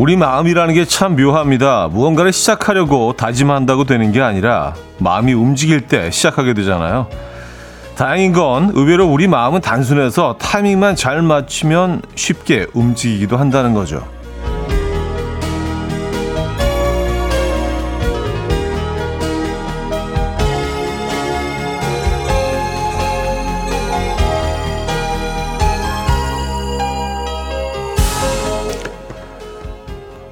우리 마음이라는 게 참 묘합니다. 무언가를 시작하려고 다짐한다고 되는 게 아니라 마음이 움직일 때 시작하게 되잖아요. 다행인 건 의외로 우리 마음은 단순해서 타이밍만 잘 맞추면 쉽게 움직이기도 한다는 거죠.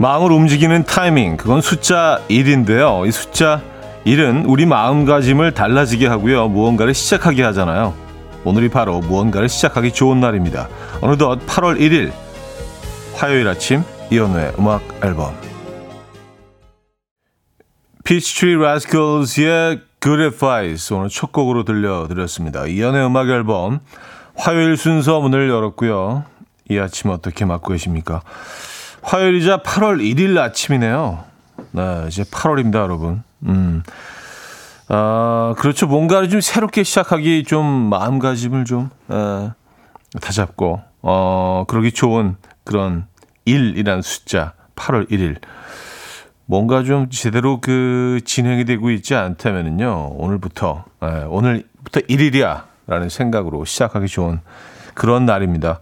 마음을 움직이는 타이밍, 그건 숫자 1인데요. 이 숫자 1은 우리 마음가짐을 달라지게 하고요. 무언가를 시작하게 하잖아요. 오늘이 바로 무언가를 시작하기 좋은 날입니다. 어느덧 8월 1일 화요일 아침 이연우의 음악 앨범 피치트리 라스컬즈의 Good Advice 오늘 첫 곡으로 들려드렸습니다. 이연우의 음악 앨범 화요일 순서 문을 열었고요. 이 아침 어떻게 맞고 계십니까? 화요일이자 8월 1일 아침이네요. 네, 이제 8월입니다, 여러분. 음. 아, 그렇죠. 뭔가를 좀 새롭게 시작하기 좀 마음가짐을 좀, 에, 다잡고, 어, 그러기 좋은 그런 1이라는 숫자, 8월 1일. 뭔가 좀 제대로 그 진행이 되고 있지 않다면은요, 오늘부터, 에, 오늘부터 1일이야. 라는 생각으로 시작하기 좋은 그런 날입니다.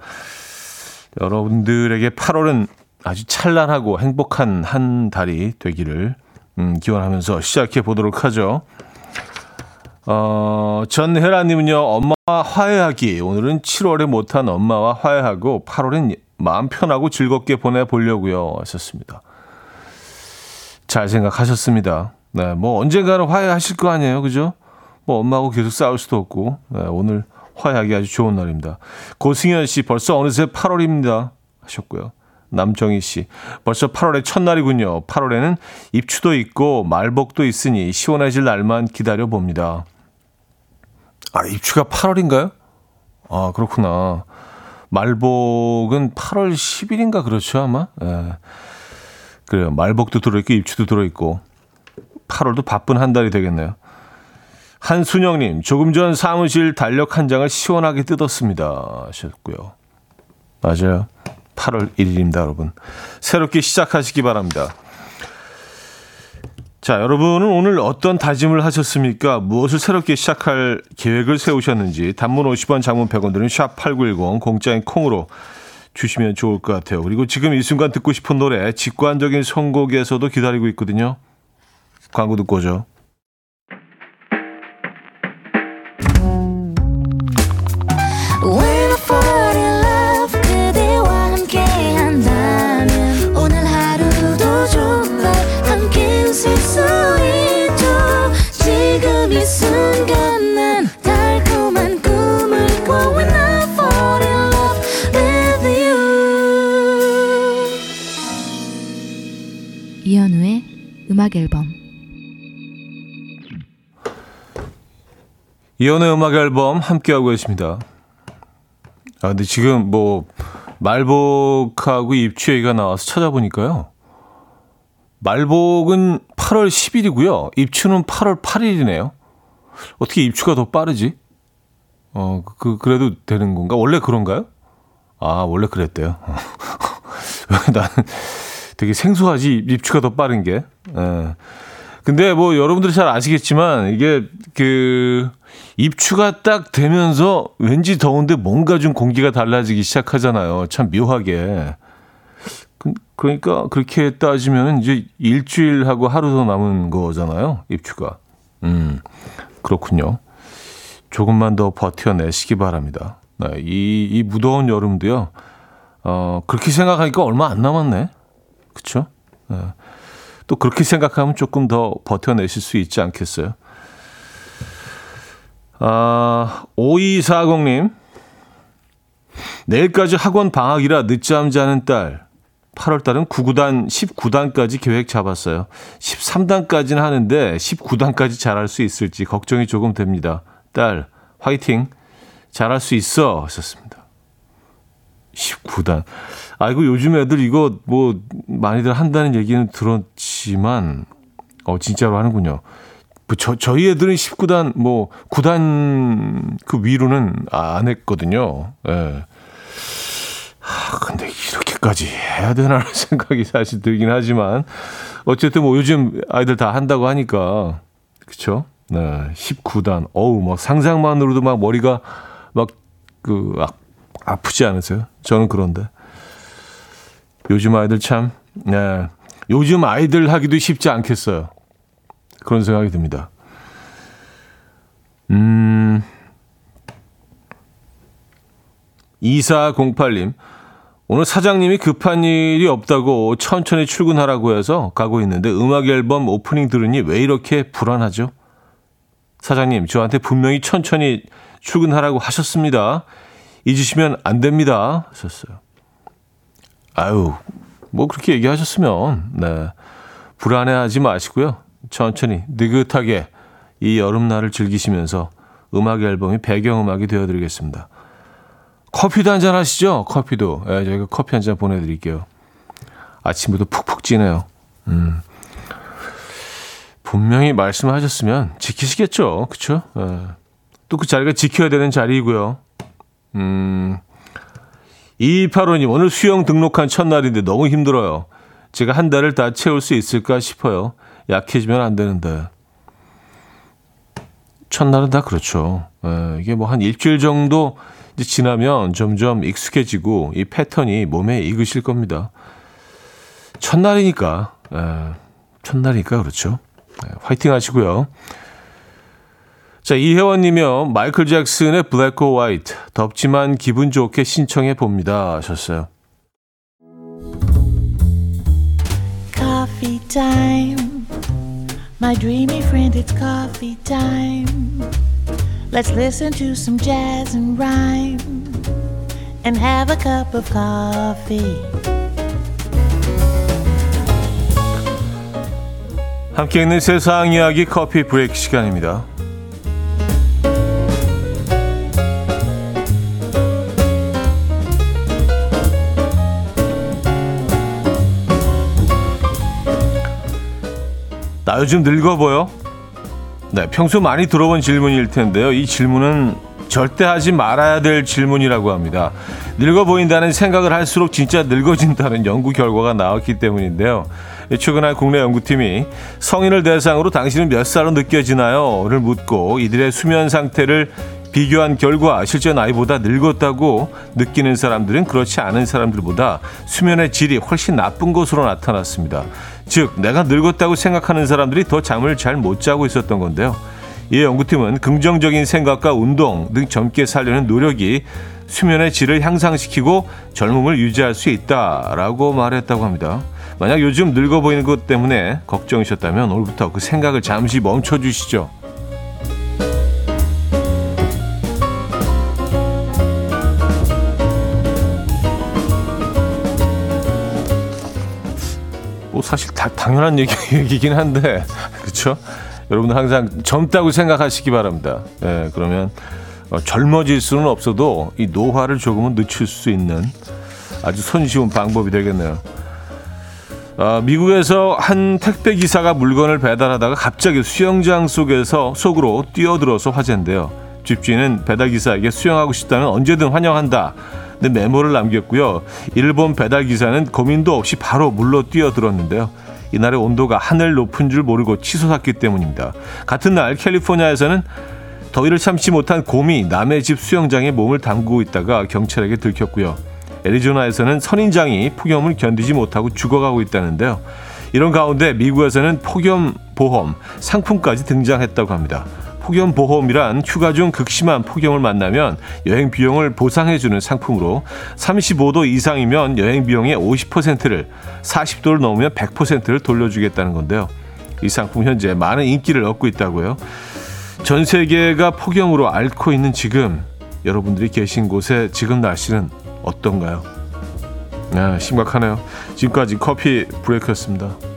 여러분들에게 8월은 아주 찬란하고 행복한 한 달이 되기를 음, 기원하면서 시작해 보도록 하죠. 어, 전혜라님은요, 엄마와 화해하기. 오늘은 7월에 못한 엄마와 화해하고 8월엔 마음 편하고 즐겁게 보내보려고요. 하셨습니다. 잘 생각하셨습니다. 네, 뭐 언젠가는 화해하실 거 아니에요. 그죠? 뭐 엄마하고 계속 싸울 수도 없고, 네, 오늘 화해하기 아주 좋은 날입니다. 고승현 씨, 벌써 어느새 8월입니다. 하셨고요. 남정희 씨. 벌써 8월의 첫날이군요. 8월에는 입추도 있고 말복도 있으니 시원해질 날만 기다려 봅니다. 아, 입추가 8월인가요? 아, 그렇구나. 말복은 8월 10일인가 그렇죠, 아마? 예. 그래요. 말복도 들어있고 입추도 들어있고 8월도 바쁜 한 달이 되겠네요. 한순영님, 조금 전 사무실 달력 한 장을 시원하게 뜯었습니다. 하셨고요. 맞아요. 8월 1일입니다, 여러분. 새롭게 시작하시기 바랍니다. 자, 여러분은 오늘 어떤 다짐을 하셨습니까? 무엇을 새롭게 시작할 계획을 세우셨는지 단문 50원, 장문 100원 들은 샵8910 공짜인 콩으로 주시면 좋을 것 같아요. 그리고 지금 이 순간 듣고 싶은 노래 직관적인 선곡에서도 기다리고 있거든요. 광고 듣고 오죠. 음악 앨범 이연의 음악 앨범 함께하고 계십니다. 아, 근데 지금 뭐, 말복하고 입추 얘기가 나와서 찾아보니까요. 말복은 8월 10일이고요. 입추는 8월 8일이네요. 어떻게 입추가 더 빠르지? 어, 그, 그래도 되는 건가? 원래 그런가요? 아, 원래 그랬대요. 나는 되게 생소하지, 입추가 더 빠른 게. 예. 근데 뭐 여러분들이 잘 아시겠지만 이게 그 입추가 딱 되면서 왠지 더운데 뭔가 좀 공기가 달라지기 시작하잖아요. 참 묘하게. 그, 그러니까 그렇게 따지면 이제 일주일하고 하루 더 남은 거잖아요. 입추가. 음, 그렇군요. 조금만 더 버텨내시기 바랍니다. 네, 이, 이 무더운 여름도요. 어, 그렇게 생각하니까 얼마 안 남았네. 네. 또 그렇게 생각하면 조금 더 버텨내실 수 있지 않겠어요? 아, 5240님. 내일까지 학원 방학이라 늦잠 자는 딸. 8월 달은 9구단, 19단까지 계획 잡았어요. 13단까지는 하는데 19단까지 잘할 수 있을지 걱정이 조금 됩니다. 딸, 화이팅. 잘할 수 있어. 하셨습니다. 19단. 아이고 요즘 애들 이거 뭐 많이들 한다는 얘기는 들었지만 어 진짜로 하는군요. 뭐 저 저희 애들은 19단 뭐 9단 그 위로는 안 했거든요. 예. 아, 근데 이렇게까지 해야 되나라는 생각이 사실 들긴 하지만 어쨌든 뭐 요즘 아이들 다 한다고 하니까 그쵸? 네, 19단. 어우, 뭐 상상만으로도 막 머리가 막그 아, 아프지 않으세요? 저는 그런데 요즘 아이들 참, 네, 요즘 아이들 하기도 쉽지 않겠어요. 그런 생각이 듭니다. 음, 2408님. 오늘 사장님이 급한 일이 없다고 천천히 출근하라고 해서 가고 있는데 음악 앨범 오프닝 들으니 왜 이렇게 불안하죠? 사장님, 저한테 분명히 천천히 출근하라고 하셨습니다. 잊으시면 안 됩니다. 하셨어요. 아유, 뭐 그렇게 얘기하셨으면, 네. 불안해하지 마시고요. 천천히, 느긋하게 이 여름날을 즐기시면서 음악 앨범이 배경음악이 되어드리겠습니다. 커피도 한잔 하시죠? 커피도. 예, 저희가 커피 한 잔 보내드릴게요. 아침부터 푹푹 찌네요. 음. 분명히 말씀하셨으면 지키시겠죠. 그쵸? 예. 또그 자리가 지켜야 되는 자리이고요. 음. 2285님, 오늘 수영 등록한 첫날인데 너무 힘들어요. 제가 한 달을 다 채울 수 있을까 싶어요. 약해지면 안 되는데. 첫날은 다 그렇죠. 예, 이게 뭐 한 일주일 정도 지나면 점점 익숙해지고 이 패턴이 몸에 익으실 겁니다. 첫날이니까, 에, 첫날이니까 그렇죠. 에, 화이팅 하시고요. 자, 이혜원님이요. 마이클 잭슨의 블랙 오 화이트 덥지만 기분 좋게 신청해 봅니다 하셨어요. Coffee time. My dreamy friend, it's coffee time. Let's listen to some jazz and rhyme and have a cup of coffee. 함께 있는 세상 이야기 커피 브레이크 시간입니다. 나 요즘 늙어 보여? 네, 평소 많이 들어본 질문일 텐데요. 이 질문은 절대 하지 말아야 될 질문이라고 합니다. 늙어 보인다는 생각을 할수록 진짜 늙어진다는 연구 결과가 나왔기 때문인데요. 최근 한 국내 연구팀이 성인을 대상으로 당신은 몇 살로 느껴지나요? 를 묻고 이들의 수면 상태를 비교한 결과 실제 나이보다 늙었다고 느끼는 사람들은 그렇지 않은 사람들보다 수면의 질이 훨씬 나쁜 것으로 나타났습니다. 즉, 내가 늙었다고 생각하는 사람들이 더 잠을 잘 못 자고 있었던 건데요. 이 연구팀은 긍정적인 생각과 운동 등 젊게 살려는 노력이 수면의 질을 향상시키고 젊음을 유지할 수 있다라고 말했다고 합니다. 만약 요즘 늙어 보이는 것 때문에 걱정이셨다면 오늘부터 그 생각을 잠시 멈춰 주시죠. 뭐 사실 다 당연한 얘기, 얘기긴 한데 그렇죠? 여러분 항상 젊다고 생각하시기 바랍니다. 예, 그러면 어, 젊어질 수는 없어도 이 노화를 조금은 늦출 수 있는 아주 손쉬운 방법이 되겠네요. 어, 미국에서 한 택배 기사가 물건을 배달하다가 갑자기 수영장 속에서 속으로 뛰어들어서 화제인데요. 집주인은 배달 기사에게 수영하고 싶다면 언제든 환영한다. 네, 메모를 남겼고요. 일본 배달 기사는 고민도 없이 바로 물로 뛰어들었는데요. 이날의 온도가 하늘 높은 줄 모르고 치솟았기 때문입니다. 같은 날 캘리포니아에서는 더위를 참지 못한 곰이 남의 집 수영장에 몸을 담그고 있다가 경찰에게 들켰고요. 애리조나에서는 선인장이 폭염을 견디지 못하고 죽어가고 있다는데요. 이런 가운데 미국에서는 폭염 보험 상품까지 등장했다고 합니다. 폭염 보험이란 휴가 중 극심한 폭염을 만나면 여행 비용을 보상해주는 상품으로 35도 이상이면 여행 비용의 50%를 40도를 넘으면 100%를 돌려주겠다는 건데요. 이 상품 현재 많은 인기를 얻고 있다고요. 전 세계가 폭염으로 앓고 있는 지금 여러분들이 계신 곳에 지금 날씨는 어떤가요? 아, 심각하네요. 지금까지 커피 브레이크였습니다.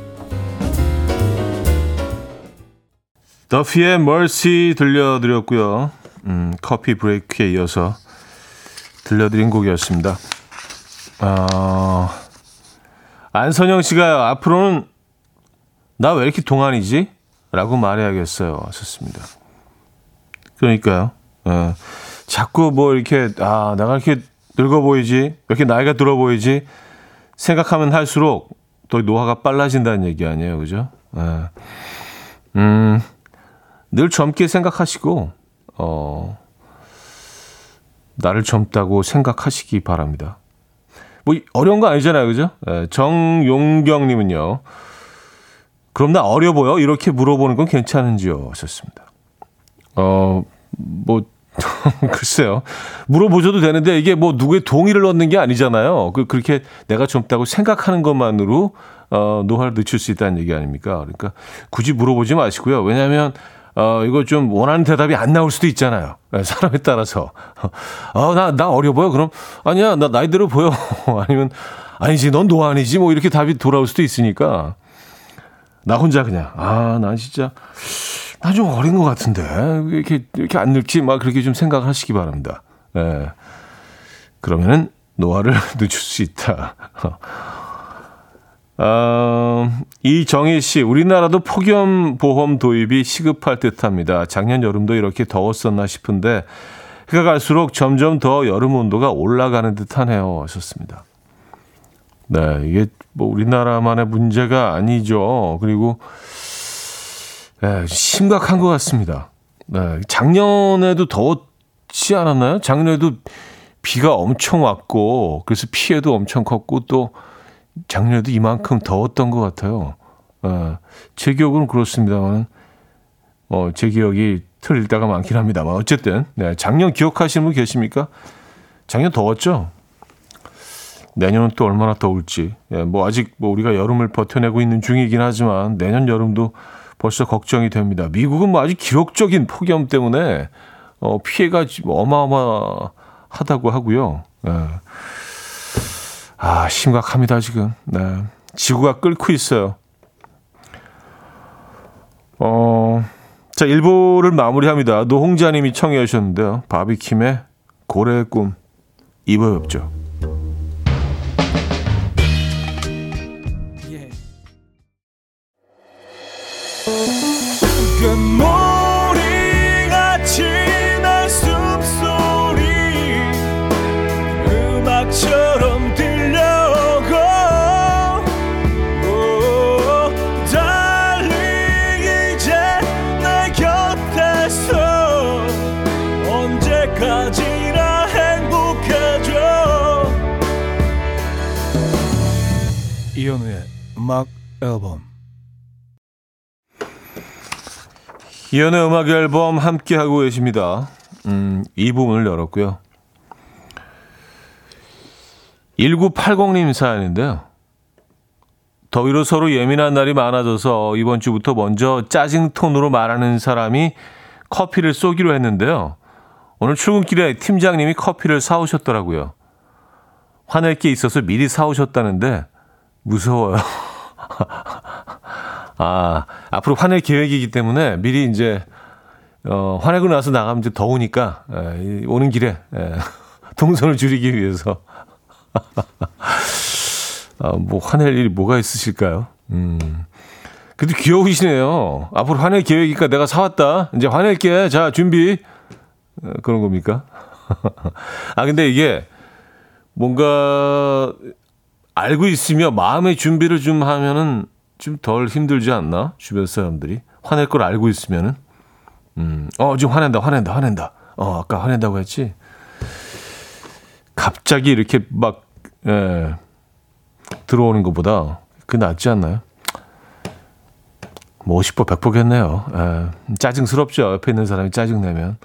더피의 Mercy 들려드렸고요. 음, 커피 브레이크에 이어서 들려드린 곡이었습니다. 어, 안선영 씨가 앞으로는 나 왜 이렇게 동안이지? 라고 말해야겠어요. 하셨습니다. 그러니까요. 어, 자꾸 뭐 이렇게, 아, 내가 이렇게 늙어 보이지? 왜 이렇게 나이가 들어 보이지? 생각하면 할수록 또 노화가 빨라진다는 얘기 아니에요. 그죠? 네. 음, 늘 젊게 생각하시고, 어, 나를 젊다고 생각하시기 바랍니다. 뭐, 어려운 거 아니잖아요. 그죠? 네, 정용경님은요. 그럼 나 어려 보여? 이렇게 물어보는 건 괜찮은지요? 하셨습니다. 어, 뭐, 글쎄요. 물어보셔도 되는데 이게 뭐 누구의 동의를 얻는 게 아니잖아요. 그, 그렇게 내가 젊다고 생각하는 것만으로 어, 노화를 늦출 수 있다는 얘기 아닙니까? 그러니까 굳이 물어보지 마시고요. 왜냐하면 어, 이거 좀 원하는 대답이 안 나올 수도 있잖아요. 네, 사람에 따라서. 아, 나, 나 어려 보여? 그럼, 아니야, 나 나이 들어 보여. 아니면, 아니지, 넌 아니지. 뭐 이렇게 답이 돌아올 수도 있으니까. 나 혼자 그냥, 아, 난 진짜, 나좀 어린 것 같은데. 이렇게, 이렇게 안 늙지? 막 그렇게 좀 생각하시기 바랍니다. 예. 네. 그러면은 노화를 늦출 수 있다. 어, 이정희 씨, 우리나라도 폭염 보험 도입이 시급할 듯 합니다. 작년 여름도 이렇게 더웠었나 싶은데, 해가 갈수록 점점 더 여름 온도가 올라가는 듯 하네요. 하셨습니다. 네, 이게 뭐 우리나라만의 문제가 아니죠. 그리고, 네, 심각한 것 같습니다. 네, 작년에도 더웠지 않았나요? 작년에도 비가 엄청 왔고, 그래서 피해도 엄청 컸고, 또, 작년에도 이만큼 더웠던 것 같아요. 어, 제 기억은 그렇습니다만, 어, 제 기억이 틀릴 때가 많긴 합니다만, 어쨌든, 네, 작년 기억하시는 분 계십니까? 작년 더웠죠? 내년은 또 얼마나 더울지. 예, 뭐, 아직 뭐 우리가 여름을 버텨내고 있는 중이긴 하지만, 내년 여름도 벌써 걱정이 됩니다. 미국은 뭐 아주 기록적인 폭염 때문에, 어, 피해가 어마어마하다고 하고요. 예. 아, 심각합니다, 지금. 네. 지구가 끓고 있어요. 어, 자, 1부를 마무리합니다. 노홍자님이 청해 주셨는데요. 바비킴의 고래의 꿈. 2부에 뵙죠. 이 음악 앨범 이현우의 음악 앨범 함께 하고 계십니다. 음, 이 부분을 열었고요. 1980님 사연인데요. 더위로 서로 예민한 날이 많아져서 이번 주부터 먼저 짜증 톤으로 말하는 사람이 커피를 쏘기로 했는데요. 오늘 출근길에 팀장님이 커피를 사오셨더라고요. 화낼 게 있어서 미리 사오셨다는데 무서워요. 아, 앞으로 화낼 계획이기 때문에 미리 이제, 어, 화내고 나서 나가면 이제 더우니까, 에, 예, 오는 길에, 에, 예, 동선을 줄이기 위해서. 아, 뭐, 화낼 일이 뭐가 있으실까요? 음. 그래도 귀여우시네요. 앞으로 화낼 계획이니까 내가 사왔다. 이제 화낼게. 자, 준비. 어, 그런 겁니까? 아, 근데 이게 뭔가 알고 있으며 마음의 준비를 좀 하면은 좀 덜 힘들지 않나? 주변 사람들이. 화낼 걸 알고 있으면은. 음, 어, 지금 화낸다, 화낸다, 화낸다. 어, 아까 화낸다고 했지? 갑자기 이렇게 막, 예, 들어오는 것보다 그 낫지 않나요? 뭐 50보 100보겠네요. 예, 짜증스럽죠. 옆에 있는 사람이 짜증내면.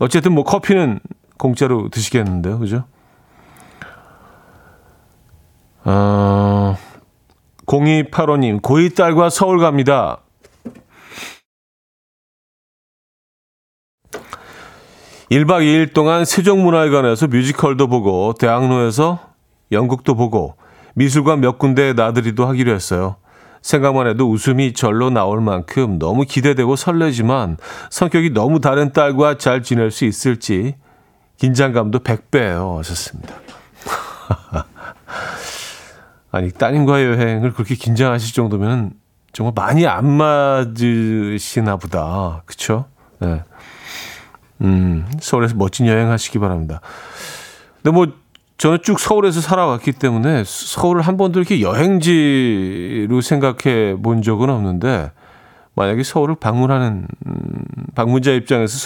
어쨌든 뭐 커피는 공짜로 드시겠는데요. 그죠? 어, 0285님, 고2 딸과 서울 갑니다. 일박이일 동안 세종문화회관에서 뮤지컬도 보고 대학로에서 연극도 보고 미술관 몇 군데 나들이도 하기로 했어요. 생각만 해도 웃음이 절로 나올 만큼 너무 기대되고 설레지만 성격이 너무 다른 딸과 잘 지낼 수 있을지 긴장감도 100배예요. 하셨습니다. 아니 따님과의 여행을 그렇게 긴장하실 정도면 정말 많이 안 맞으시나 보다. 그쵸? 네. 음, 서울에서 멋진 여행 하시기 바랍니다. 근데 뭐, 저는 쭉 서울에서 살아왔기 때문에 서울을 한 번도 이렇게 여행지로 생각해 본 적은 없는데 만약에 서울을 방문하는 음, 방문자 입장에서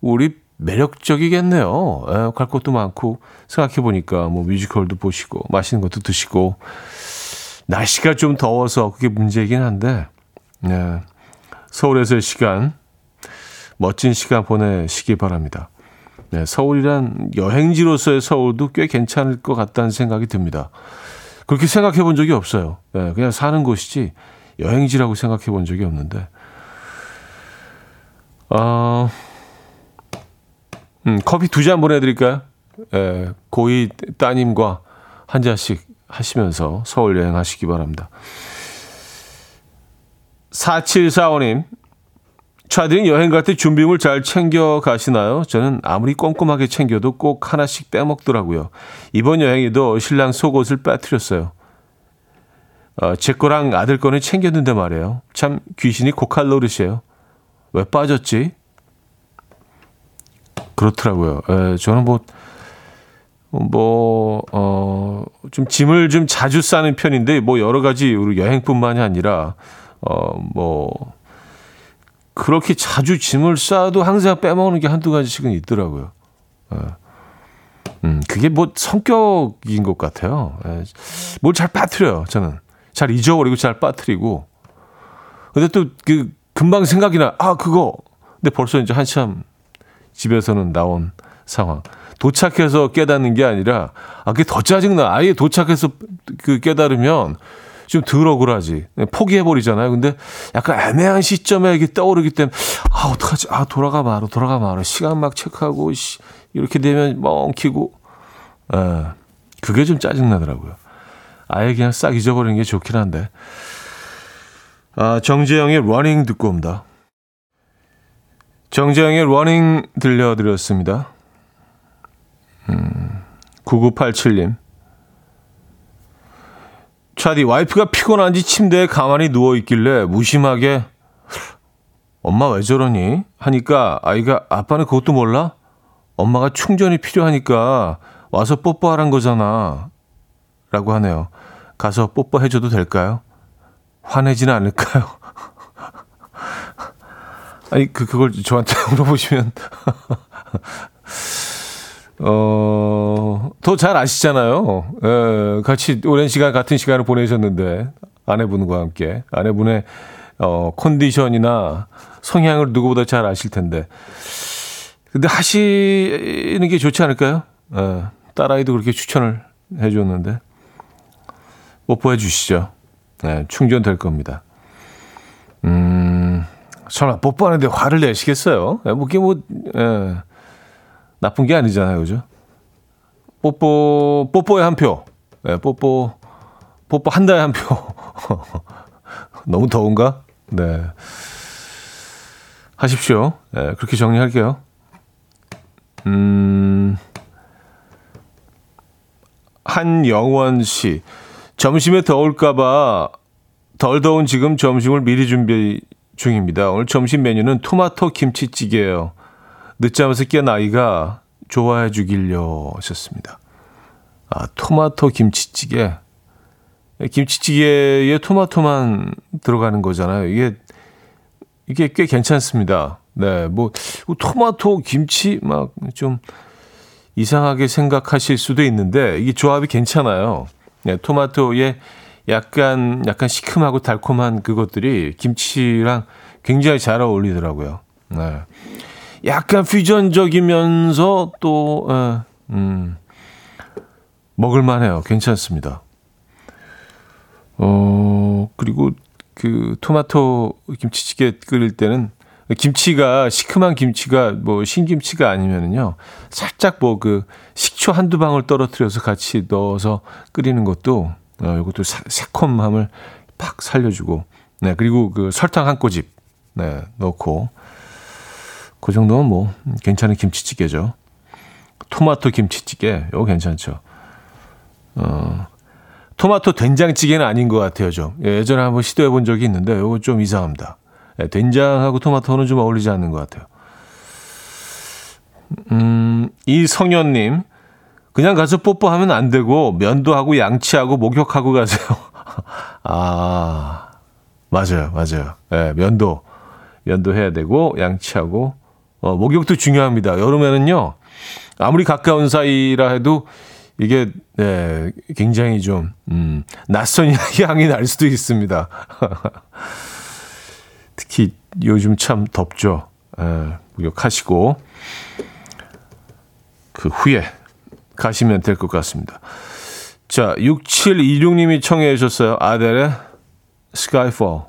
서울이 매력적이겠네요. 에, 예, 갈 곳도 많고 생각해 보니까 뭐 뮤지컬도 보시고 맛있는 것도 드시고 날씨가 좀 더워서 그게 문제이긴 한데 네, 서울에서의 시간 멋진 시간 보내시기 바랍니다. 네, 서울이란 여행지로서의 서울도 꽤 괜찮을 것 같다는 생각이 듭니다. 그렇게 생각해 본 적이 없어요. 네, 그냥 사는 곳이지 여행지라고 생각해 본 적이 없는데. 어, 음, 커피 두 잔 보내드릴까요? 예, 고이 따님과 한 잔씩 하시면서 서울 여행하시기 바랍니다. 4745님, 차들이 여행 갈 때 준비물 잘 챙겨 가시나요? 저는 아무리 꼼꼼하게 챙겨도 꼭 하나씩 빼먹더라고요. 이번 여행에도 신랑 속옷을 빼뜨렸어요. 어, 제 거랑 아들 거는 챙겼는데 말이에요. 참 귀신이 고칼 노릇이에요. 왜 빠졌지? 그렇더라고요. 에, 저는 뭐, 뭐, 어, 좀 짐을 좀 자주 싸는 편인데, 뭐 여러 가지 우리 여행뿐만이 아니라, 어, 뭐, 그렇게 자주 짐을 싸도 항상 빼먹는 게 한두 가지씩은 있더라고요. 예. 음, 그게 뭐 성격인 것 같아요. 예. 뭘잘 빠뜨려요, 저는. 잘 잊어버리고 잘 빠뜨리고. 근데 또 그 금방 생각이 나, 아, 그거. 근데 벌써 이제 한참 집에서는 나온 상황. 도착해서 깨닫는 게 아니라, 아, 그게 더 짜증나. 아예 도착해서 그 깨달으면 좀 덜 억울하지. 포기해 버리잖아요. 근데 약간 애매한 시점에 이게 떠오르기 때문에, 아, 어떡하지? 아, 돌아가 말어, 돌아가 말어. 시간 막 체크하고, 씨, 이렇게 되면 엉키고. 에, 그게 좀 짜증나더라고요. 아예 그냥 싹 잊어버리는 게 좋긴 한데. 아, 정재형의 Running 듣고 옵니다. 정재형의 Running 들려드렸습니다. 음, 9987님. 차디 와이프가 피곤한지 침대에 가만히 누워 있길래 무심하게 엄마 왜 저러니? 하니까 아이가 아빠는 그것도 몰라? 엄마가 충전이 필요하니까 와서 뽀뽀하란 거잖아. 라고 하네요. 가서 뽀뽀해줘도 될까요? 화내지는 않을까요 아니 그 그걸 저한테 물어보시면 어, 더 잘 아시잖아요. 에, 같이 오랜 시간 같은 시간을 보내셨는데 아내분과 함께 아내분의 어, 컨디션이나 성향을 누구보다 잘 아실 텐데. 근데 하시는 게 좋지 않을까요? 에, 딸아이도 그렇게 추천을 해줬는데 뽀뽀해 주시죠. 네, 충전될 겁니다. 음, 설마 뽀뽀하는데 화를 내시겠어요? 뭐, 그게 뭐, 에, 나쁜 게 아니잖아요. 그죠? 뽀뽀, 뽀뽀에 한 표. 네, 뽀뽀, 뽀뽀 한 달에 한 표. 너무 더운가? 네. 하십시오. 네, 그렇게 정리할게요. 음, 한영원 씨. 점심에 더울까봐 덜 더운 지금 점심을 미리 준비 중입니다. 오늘 점심 메뉴는 토마토 김치찌개예요. 늦잠에서 깬 아이가 좋아해 주길려 하셨습니다. 아, 토마토 김치찌개. 김치찌개에 토마토만 들어가는 거잖아요. 이게, 이게 꽤 괜찮습니다. 네, 뭐, 토마토, 김치, 막, 좀, 이상하게 생각하실 수도 있는데, 이게 조합이 괜찮아요. 네, 토마토에 약간, 약간 시큼하고 달콤한 그것들이 김치랑 굉장히 잘 어울리더라고요. 네. 약간 퓨전적이면서 또, 에, 예, 음, 먹을만해요. 괜찮습니다. 어, 그리고 그 토마토 김치찌개 끓일 때는 김치가 시큼한 김치가 뭐 신김치가 아니면은요 살짝 뭐 그 식초 한두 방울 떨어뜨려서 같이 넣어서 끓이는 것도 어 이것도 사, 새콤함을 팍 살려주고 네 그리고 그 설탕 한 꼬집 네 넣고 그 정도면 뭐 괜찮은 김치찌개죠. 토마토 김치찌개 이거 괜찮죠. 어, 토마토 된장찌개는 아닌 것 같아요, 좀. 예, 예전에 한번 시도해 본 적이 있는데 이거 좀 이상합니다. 예, 된장하고 토마토는 좀 어울리지 않는 것 같아요. 음, 이성현님, 그냥 가서 뽀뽀하면 안 되고 면도하고 양치하고 목욕하고 가세요. 아, 맞아요, 맞아요. 예, 네, 면도. 면도해야 되고 양치하고 어, 목욕도 중요합니다. 여름에는요. 아무리 가까운 사이라 해도 이게 네, 굉장히 좀 음, 낯선 향이 날 수도 있습니다. 특히 요즘 참 덥죠. 에, 예, 목욕하시고 그 후에 가시면 될 것 같습니다. 자, 6726님이 청해 주셨어요. 아델의 Skyfall.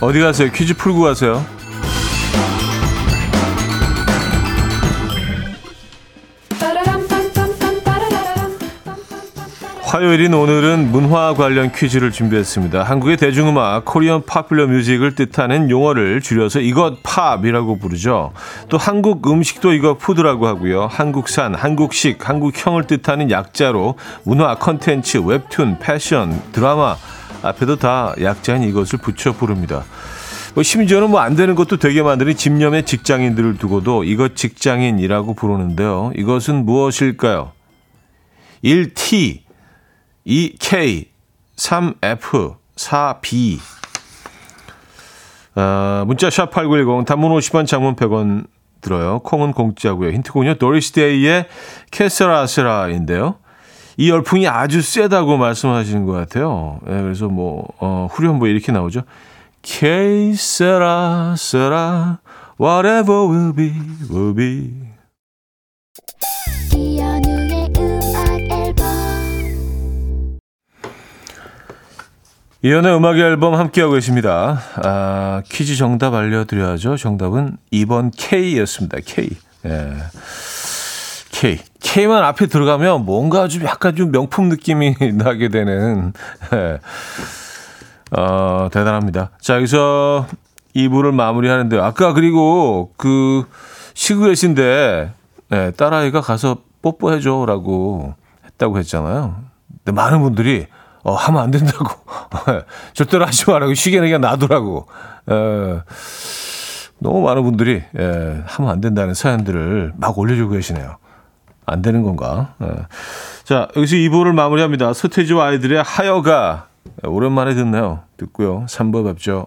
어디 가세요? 퀴즈 풀고 가세요. 화요일인 오늘은 문화 관련 퀴즈를 준비했습니다. 한국의 대중음악, Korean popular music을 뜻하는 용어를 줄여서 이것 팝이라고 부르죠. 또 한국 음식도 이것 food라고 하고요. 한국산, 한국식, 한국형을 뜻하는 약자로 문화 컨텐츠, 웹툰, 패션, 드라마, 앞에도 다 약자인 이것을 붙여 부릅니다. 뭐 심지어는 뭐 안 되는 것도 되게 만드는 집념의 직장인들을 두고도 이것 직장인이라고 부르는데요. 이것은 무엇일까요? 1T, 2K, 3F, 4B. 어, 문자 샵 8910 단문 50원 장문 100원 들어요. 콩은 공짜고요. 힌트군요. 도리스 데이의 캐서라스라인데요. 이 열풍이 아주 세다고 말씀하시는 것 같아요. 네, 그래서 뭐 어, 후렴부 이렇게 나오죠. Sera, whatever will be, will be. 이연의 음악 앨범 함께하고 계십니다. 아, 퀴즈 정답 알려드려야죠. 정답은 2번 K였습니다. K. 예. K. K만 앞에 들어가면 뭔가 좀 약간 좀 명품 느낌이 나게 되는, 예. 어, 대단합니다. 자, 여기서 2부를 마무리하는데, 아까 그리고 그 시구 계신데, 네, 딸아이가 가서 뽀뽀해줘라고 했다고 했잖아요. 근데 많은 분들이, 어, 하면 안 된다고. 절대로 하지 말라고. 쉬게 그냥 놔두라고. 에, 너무 많은 분들이, 예, 하면 안 된다는 사연들을 막 올려주고 계시네요. 안 되는 건가? 예. 자, 여기서 2부를 마무리합니다. 서태지와 아이들의 하여가 오랜만에 듣네요. 듣고요. 3부 뵙죠.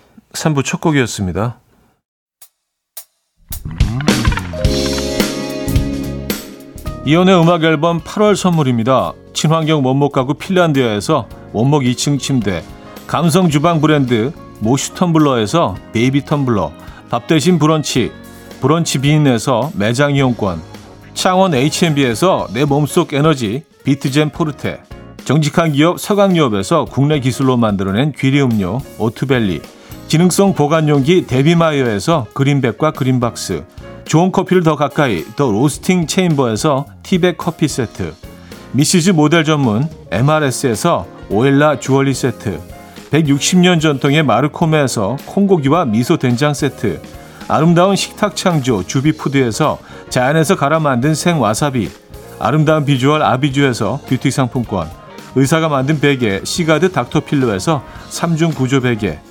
3부 첫 곡이었습니다. 이연우의 음악 앨범 8월 선물입니다. 친환경 원목 가구 핀란드에서 원목 2층 침대, 감성 주방 브랜드 모슈 텀블러에서 베이비 텀블러, 밥 대신 브런치, 브런치 빈에서 매장 이용권, 창원 H&B에서 내 몸속 에너지 비트젠 포르테 정직한 기업 서강유업에서 국내 기술로 만들어낸 귀리 음료 오트벨리 기능성 보관용기 데비마이어에서 그린백과 그린박스 좋은 커피를 더 가까이 더 로스팅 체인버에서 티백 커피 세트 Mrs. 모델 전문 MRS에서 오엘라 주얼리 세트 160년 전통의 마르코메에서 콩고기와 미소 된장 세트 아름다운 식탁 창조 주비푸드에서 자연에서 갈아 만든 생와사비 아름다운 비주얼 아비주에서 뷰티 상품권 의사가 만든 베개 시가드 닥터필로에서 3중 구조 베개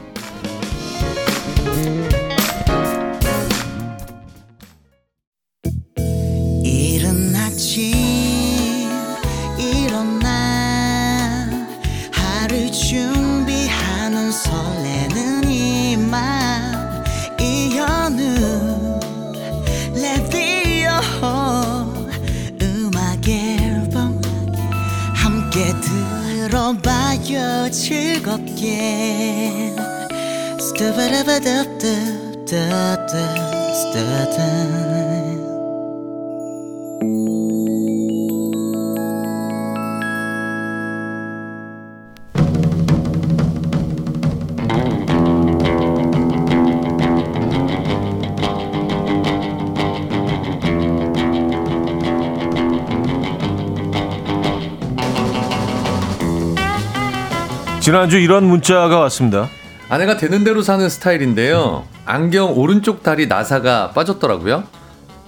지난주 이런 문자가 왔습니다. 아내가 되는 대로 사는 스타일인데요. 안경 오른쪽 다리 나사가 빠졌더라고요.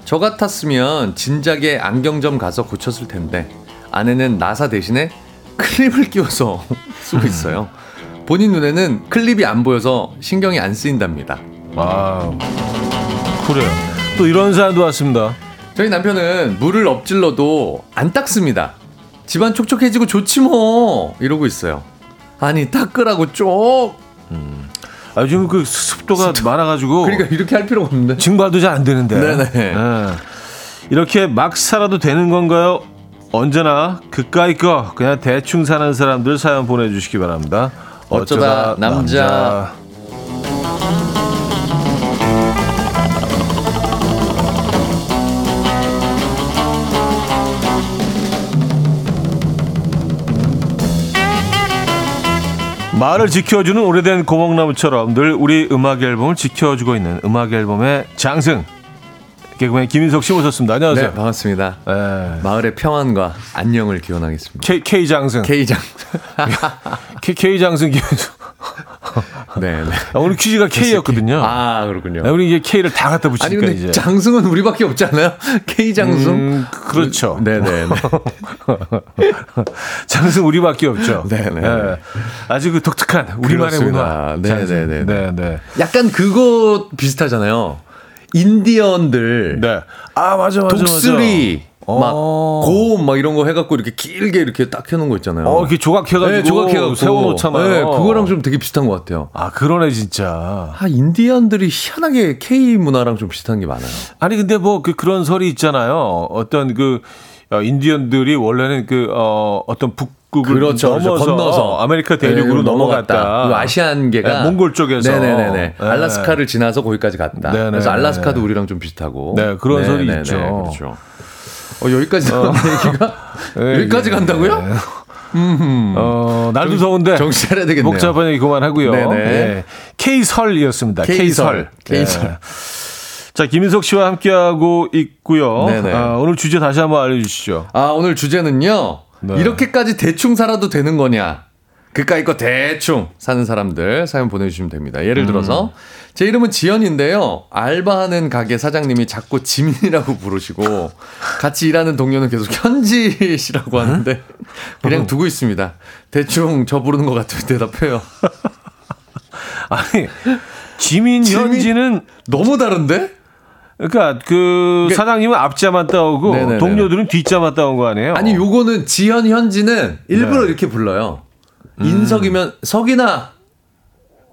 저 같았으면 진작에 안경점 가서 고쳤을 텐데 아내는 나사 대신에 클립을 끼워서 쓰고 있어요. 본인 눈에는 클립이 안 보여서 신경이 안 쓰인답니다. 아, 그래요. 또 이런 사연도 왔습니다. 저희 남편은 물을 엎질러도 안 닦습니다. 집안 촉촉해지고 좋지 뭐 이러고 있어요. 아니 닦으라고 쪽. 아, 요즘 그 습도가 많아가지고 그러니까 이렇게 할 필요가 없는데. 증발도 잘 안 되는데. 네네. 예. 이렇게 막 살아도 되는 건가요? 언제나 그까이 거 그냥 대충 사는 사람들 사연 보내주시기 바랍니다. 어쩌다 남자. 말을 지켜주는 오래된 고목나무처럼 늘 우리 음악 앨범을 지켜주고 있는 음악 앨범의 장승 개그맨 김인석 씨 모셨습니다. 안녕하세요. 네 반갑습니다. 예. 마을의 평안과 안녕을 기원하겠습니다. K, K 장승. K장. K, K 장승 김인석. 네, 네. 아, 오늘 퀴즈가 K였거든요. 아 그렇군요. 아, 우리 이제 K를 다 갖다 아니 붙이니까 근데 이제. 장승은 우리밖에 없잖아요. K 장승. 음, 그렇죠. 네 네. 장승 우리밖에 없죠. 네네. 예. 아주 그 독특한 우리만의. 문화. 네 네 네. 네, 네. 약간 그거 비슷하잖아요. 인디언들 네. 아 맞아 맞아 독수리 맞아. 막 어. 고음 막 이런 거 해갖고 이렇게 길게 이렇게 딱 해놓은 거 있잖아요. 어, 이렇게 조각해가지고 네, 조각해갖고 세워놓잖아요. 네, 그거랑 좀 되게 비슷한 것 같아요. 아 그러네 진짜. 아 인디언들이 희한하게 K 문화랑 좀 비슷한 게 많아요. 아니 근데 뭐 그 그런 설이 있잖아요. 어떤 그 어, 인디언들이 원래는 그 어, 어떤 북극을 그렇죠, 그렇죠. 넘어서 건너서 아메리카 대륙으로 네, 넘어갔다. 그 아시안계가 네, 몽골 쪽에서 네네네. 네. 알라스카를 지나서 거기까지 갔다. 네네네. 그래서 알라스카도 우리랑 좀 비슷하고. 네, 그런 설이 네네네. 있죠. 그렇죠. 어, 여기까지 나온 얘기가 네, 여기까지 네. 간다고요? 네. 어, 날도 더운데 정신 차려야 되겠네요. 복잡한 얘기 그만하고요. 네네. 네. K설이었습니다. K설. K설. 네. 자, 김인석 씨와 함께하고 있고요. 네네. 아, 오늘 주제 다시 한번 알려주시죠. 아, 오늘 주제는요. 네. 이렇게까지 대충 살아도 되는 거냐? 그까이 거 대충 사는 사람들 사연 보내주시면 됩니다. 예를 들어서 제 이름은 지연인데요. 알바하는 가게 사장님이 자꾸 지민이라고 부르시고 같이 일하는 동료는 계속 현지시라고 하는데 그냥 두고 있습니다. 대충 저 부르는 것 같으면 대답해요. 아니, 지민 지민? 현지는 너무 다른데? 그러니까 그 사장님은 앞자만 따오고 네네네. 동료들은 뒷자만 따온 거 아니에요? 아니 요거는 지연 현지는 일부러 네. 이렇게 불러요. 인석이면 석이나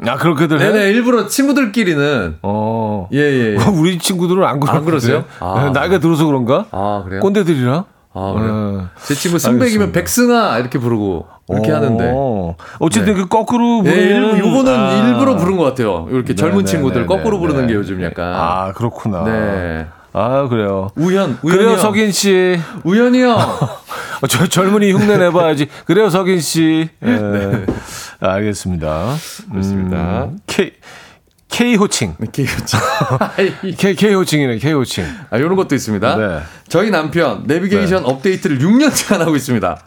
아 그렇게들 해? 네네 일부러 친구들끼리는 어. 예예. 예. 우리 친구들은 안. 안 그러세요? 아. 네, 나이가 들어서 그런가? 아 그래요? 꼰대들이라? 아 그래요? 어. 제 친구 승백이면. 백승아 이렇게 부르고 이렇게 어. 하는데. 어쨌든 네. 그 거꾸로 네, 부르는 일부, 요거는 아. 일부러 부른 것 같아요. 이렇게 젊은 네, 친구들 네, 거꾸로 네, 부르는 네. 게 요즘 약간. 아 그렇구나. 네. 아 그래요. 우현, 우현이 그래요 형. 석인 씨. 어, 저 젊은이 흉내 내봐야지. 그래요 석인 씨. 예. 알겠습니다. 그렇습니다. 음, K K 호칭. 이렇게 그렇죠. K K 호칭이네. K 호칭. 아, 이런 것도 있습니다. 네. 저희 남편 내비게이션 업데이트를 6년째 안 하고 있습니다.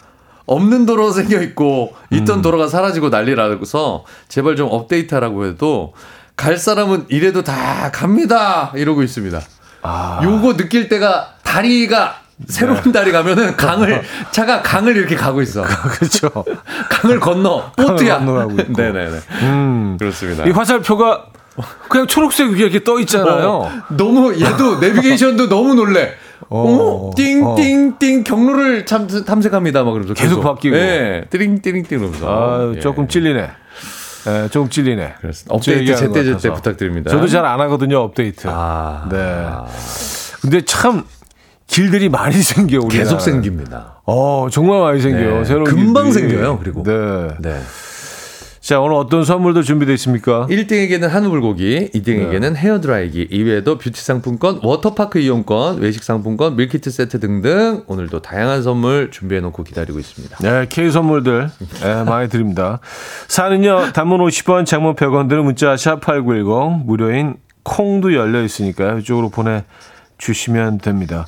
없는 도로 생겨 있고 있던 음. 도로가 사라지고 난리라서 제발 좀 업데이트하라고 해도 갈 사람은 이래도 다 갑니다 이러고 있습니다. 아. 요거 느낄 때가 다리가 새로운 네. 다리 가면은 강을 차가 강을 이렇게 가고 있어. 그렇죠. 강을 건너 보트야. 네네네. 음. 그렇습니다. 이 화살표가 그냥 초록색 위에 이렇게 떠 있잖아요. 어, 너무 얘도 내비게이션도 너무 놀래. 어, 띵띵띵 경로를 재탐색합니다. 막 그러면서 계속 바뀌고. 예, 띵띵띵 그러면서. 아, 예. 조금 찔리네. 예, 조금 찔리네. 그렇습니다. 업데이트 제때 제때. 부탁드립니다. 저도 잘 안 하거든요, 업데이트. 아, 네. 근데 참 길들이 많이 생겨 우리 계속 생깁니다. 어 정말 많이 생겨요. 네. 새로운 금방 길들이. 생겨요, 그리고. 네. 네. 자 오늘 어떤 선물도 준비되어 있습니까? 1등에게는 한우 불고기, 2등에게는 헤어드라이기, 이외에도 뷰티 상품권, 워터파크 이용권, 외식 상품권, 밀키트 세트 등등 오늘도 다양한 선물 준비해 놓고 기다리고 있습니다. 네, K 선물들 네, 많이 드립니다. 사는요, 단문 50원, 장문 100원 드는 문자 샵8910 무료인 콩도 열려 있으니까요. 이쪽으로 보내 주시면 됩니다.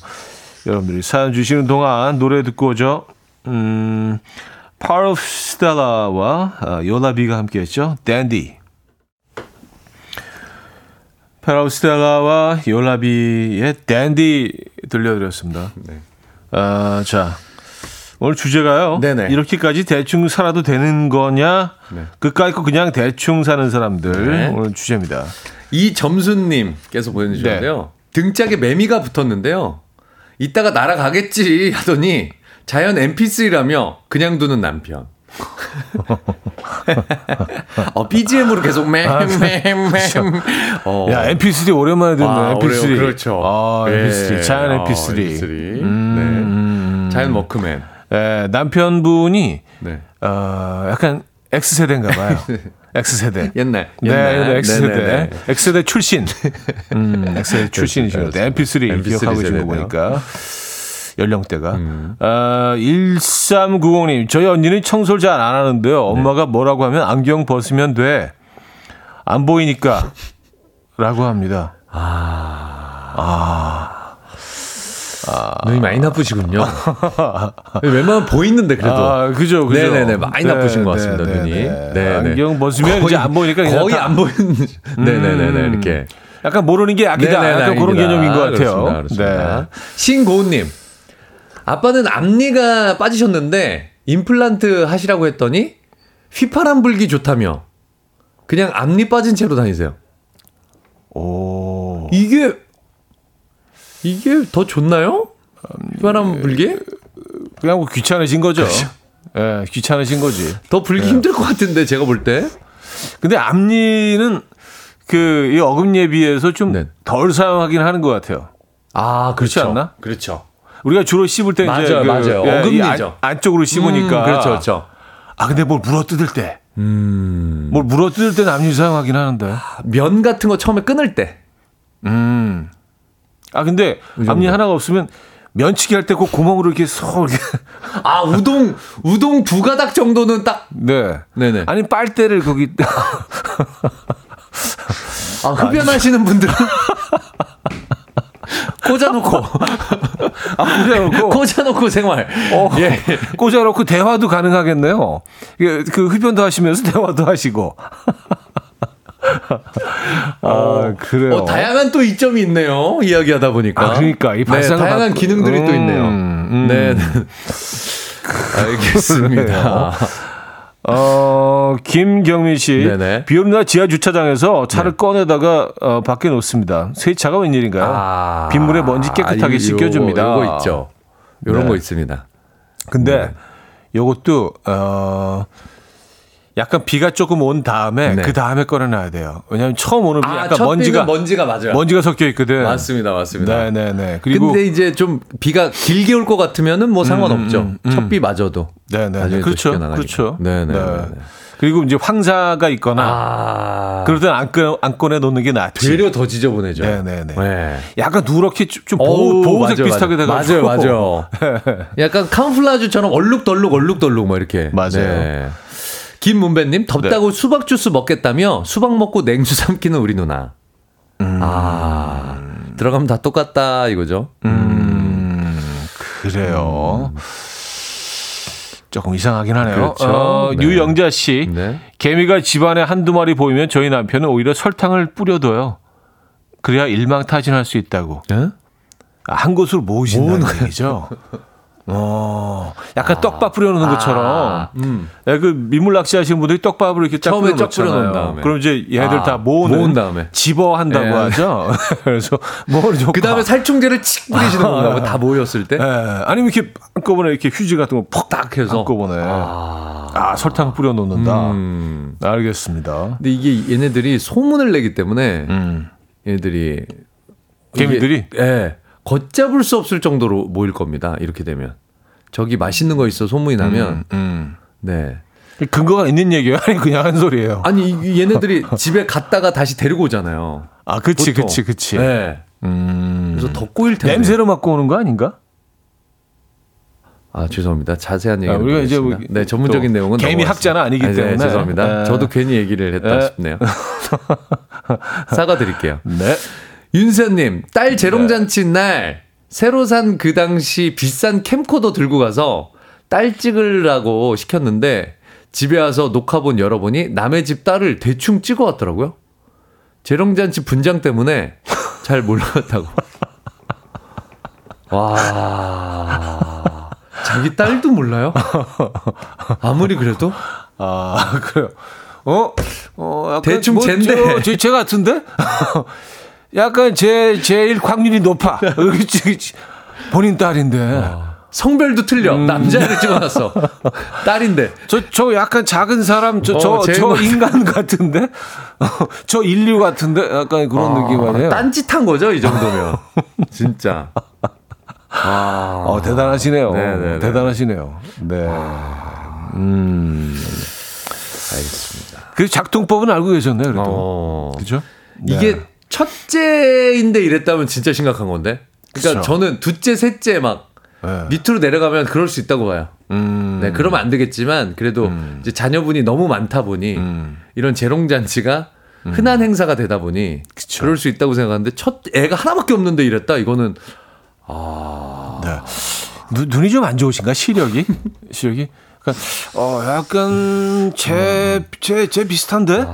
여러분들이 사연 주시는 동안 노래 듣고 오죠. 음, Stella와 아, 요라비가 함께했죠. 댄디. Of Stella와 요라비의 댄디 들려드렸습니다. 네. 아, 자. 오늘 주제가요. 네네. 이렇게까지 대충 살아도 되는 거냐? 네. 그까이 거 그냥 대충 사는 사람들. 네. 오늘 주제입니다. 이점순님께서 보내주셨는데요. 등짝에 매미가 붙었는데요. 이따가 날아가겠지 하더니 자연 NPC라며 그냥 두는 남편. 어, BGM으로 계속 맴맴맴. 어. 야, MP3 오랜만에 듣네. 아, MP3. 어려워. 그렇죠. 아, MP3. 예. 자연 아, MP3. 네. 자연 워크맨. 예, 남편분이 네. 어, 약간 X세대인가 봐요. X세대. 옛날. 네, 옛날. 네, X세대. 네네네. X세대 출신. 음, X세대. 그렇습니다. MP3 MP3 기억하고 계신 거. 보니까. 연령대가. 음. 아, 1390님, 저희 언니는 청소를 잘 안 하는데요. 엄마가 뭐라고 하면 안경 벗으면 돼. 안 보이니까. 라고 합니다. 눈이 많이 나쁘시군요. 웬만하면 보이는데 그래도. 아, 그죠, 그죠. 네네네. 많이 나쁘신 것 같습니다, 네, 눈이. 네. 네네. 안경 벗으면 이제 안 보이니까 거의 다- 안 보이는. 네네네네. 음. 이렇게. 약간 모르는 게 약이다. 네네네, 약간 그런. 개념인 것 같아요. 그렇습니다. 그렇습니다. 네. 신고은님. 아빠는 앞니가 빠지셨는데 임플란트 하시라고 했더니 휘파람 불기 좋다며 그냥 앞니 빠진 채로 다니세요. 오. 이게 이게 더 좋나요? 휘파람 불기? 그냥 뭐 귀찮으신 거죠. 예, 귀찮으신 거지. 더 불기 힘들 것 같은데 제가 볼 때. 근데 앞니는 그 이 어금니에 비해서 좀 네. 덜 사용하긴 하는 것 같아요. 아, 그렇지 않나? 그렇죠. 우리가 주로 씹을 때 이제 맞아요, 그, 맞아요. 예, 이 어금니죠. 안, 안쪽으로 씹으니까. 음, 그렇죠, 그렇죠. 아 근데 뭘 물어 뜯을 때, 음. 뭘 물어 뜯을 때는 앞니 사용하긴 하는데. 면 같은 거 처음에 끊을 때. 음. 아 근데. 앞니 하나가 없으면 면치기 할때그 구멍으로 이렇게 쏙. 아, 우동 우동 두 가닥 정도는 딱 네. 네네. 아니 빨대를 거기 아, 흡연하시는 분들은 꽂아놓고 아, 꽂아놓고 꽂아놓고 생활. 어, 예. 꽂아놓고 대화도 가능하겠네요. 이게 그 흡연도 하시면서 대화도 하시고. 아 그래요. 어, 다양한 또 이점이 있네요. 이야기하다 보니까. 아, 그러니까 이 네, 다양한 바꾸- 기능들이 또 있네요. 음, 음. 네. 네. 알겠습니다. 어, 김경민 씨. 네네. 비 오는 날 지하 주차장에서 차를 꺼내다가 어, 밖에 놓습니다. 세차가 웬일인가요? 아, 빗물에 먼지 깨끗하게 요- 씻겨줍니다. 요거 있죠. 요런 네. 거 있습니다. 근데 요것도 어 약간 비가 조금 온 다음에 네. 그 다음에 꺼내놔야 돼요. 왜냐하면 처음 오는 비 아, 약간 첫 먼지가 먼지가 맞아요. 먼지가 섞여 있거든. 맞습니다, 맞습니다. 네네네. 그리고 근데 이제 좀 비가 길게 올 것 같으면은 뭐 상관없죠. 음, 음. 첫비 맞아도. 네네. 또 그렇죠. 그렇죠. 네네. 네. 네. 그리고 이제 황사가 있거나 아. 그럴 때는 안, 꺼, 안 꺼내 놓는 게 낫지. 되려 더 지저분해져. 네네네. 네. 약간 누렇게 좀, 보호, 보호색 맞아요, 비슷하게. 돼가지고. 맞아요, 맞아요. 약간 카모플라주처럼 얼룩덜룩 얼룩덜룩 뭐 이렇게. 맞아요. 네. 김문배님 덥다고 수박 주스 먹겠다며 수박 먹고 냉수 삼키는 우리 누나. 음. 아 들어가면 다 똑같다 이거죠. 음, 그래요. 조금 이상하긴 하네요. 그렇죠. 어, 네. 유영자 씨. 네. 개미가 집안에 한두 마리 보이면 저희 남편은 오히려 설탕을 뿌려둬요. 그래야 일망타진할 수 있다고. 예? 아, 한 곳으로 모으신다는 얘기죠. 어, 약간 떡밥 뿌려놓는 것처럼. 아, 음. 야, 그 민물 낚시 하시는 분들이 떡밥을 이렇게 쫙 처음에 쫙. 뿌려놓은 다음에. 그럼 이제 얘들 아, 다 모으는, 모은 다음에. 집어 한다고 예. 하죠. 그래서 모으는 효과. 그 다음에 살충제를 칙 뿌리시는 건가 봐. 다 모였을 때. 예, 아니면 이렇게 한꺼번에 이렇게 휴지 같은 거 퍽 딱 해서. 한꺼번에. 아. 아, 설탕 뿌려놓는다. 음. 알겠습니다. 근데 이게 얘네들이 소문을 내기 때문에 음. 얘네들이 개미들이? 예. 걷잡을 수 없을 정도로 모일 겁니다. 이렇게 되면. 저기 맛있는 거 있어 소문이 나면 음. 네. 근거가 있는 얘기예요? 아니 그냥 한 소리예요. 아니 이- 얘네들이 집에 갔다가 다시 데리고 오잖아요. 아, 그치, 보통. 그치, 그치. 네. 음. 그래서 더 꼬일 텐데. 냄새로 맡고 오는 거 아닌가? 아 죄송합니다. 자세한 얘기 아, 우리가 이제 뭐 네 전문적인 또 내용은 개미. 학자는 아니기 네, 때문에. 죄송합니다. 네. 저도 괜히 얘기를 했다 네. 싶네요. 사과드릴게요. 네. 윤세님 딸 재롱잔치 날 새로 산 그 당시 비싼 캠코더 들고 가서 딸 찍으라고 시켰는데 집에 와서 녹화본 열어보니 남의 집 딸을 대충 찍어 왔더라고요. 재롱잔치 분장 때문에 잘 몰랐다고. 와. 자기 딸도 몰라요? 아무리 그래도? 아, 그래요. 어? 어, 약간 대충 뭐, 젠데. 저, 제, 제 같은데? 약간 제, 제일 확률이 높아. 본인 딸인데. 성별도 틀려. 음. 남자를 찍어놨어. 딸인데. 저, 저 약간 작은 사람, 저, 어, 저, 제일 저 많- 인간 같은데? 저 인류 같은데? 약간 그런 느낌 아니에요? 딴짓한 거죠, 이 정도면. 진짜. 아. 어, 대단하시네요. 네네네. 대단하시네요. 네. 음. 알겠습니다. 그 작동법은 알고 계셨네요, 그래도. 어. 그죠? 이게 네. 첫째인데 이랬다면 진짜 심각한 건데. 그러니까 그쵸. 저는 둘째, 셋째 막 네. 밑으로 내려가면 그럴 수 있다고 봐요. 음. 네, 그러면 안 되겠지만 그래도 이제 자녀분이 너무 많다 보니 음. 이런 재롱잔치가 흔한 행사가 되다 보니 그쵸. 그럴 수 있다고 생각하는데 첫 애가 하나밖에 없는데 이랬다 이거는 네. 눈, 눈이 좀 안 좋으신가? 시력이? 시력이? 어, 약간, 제, 제, 제 비슷한데?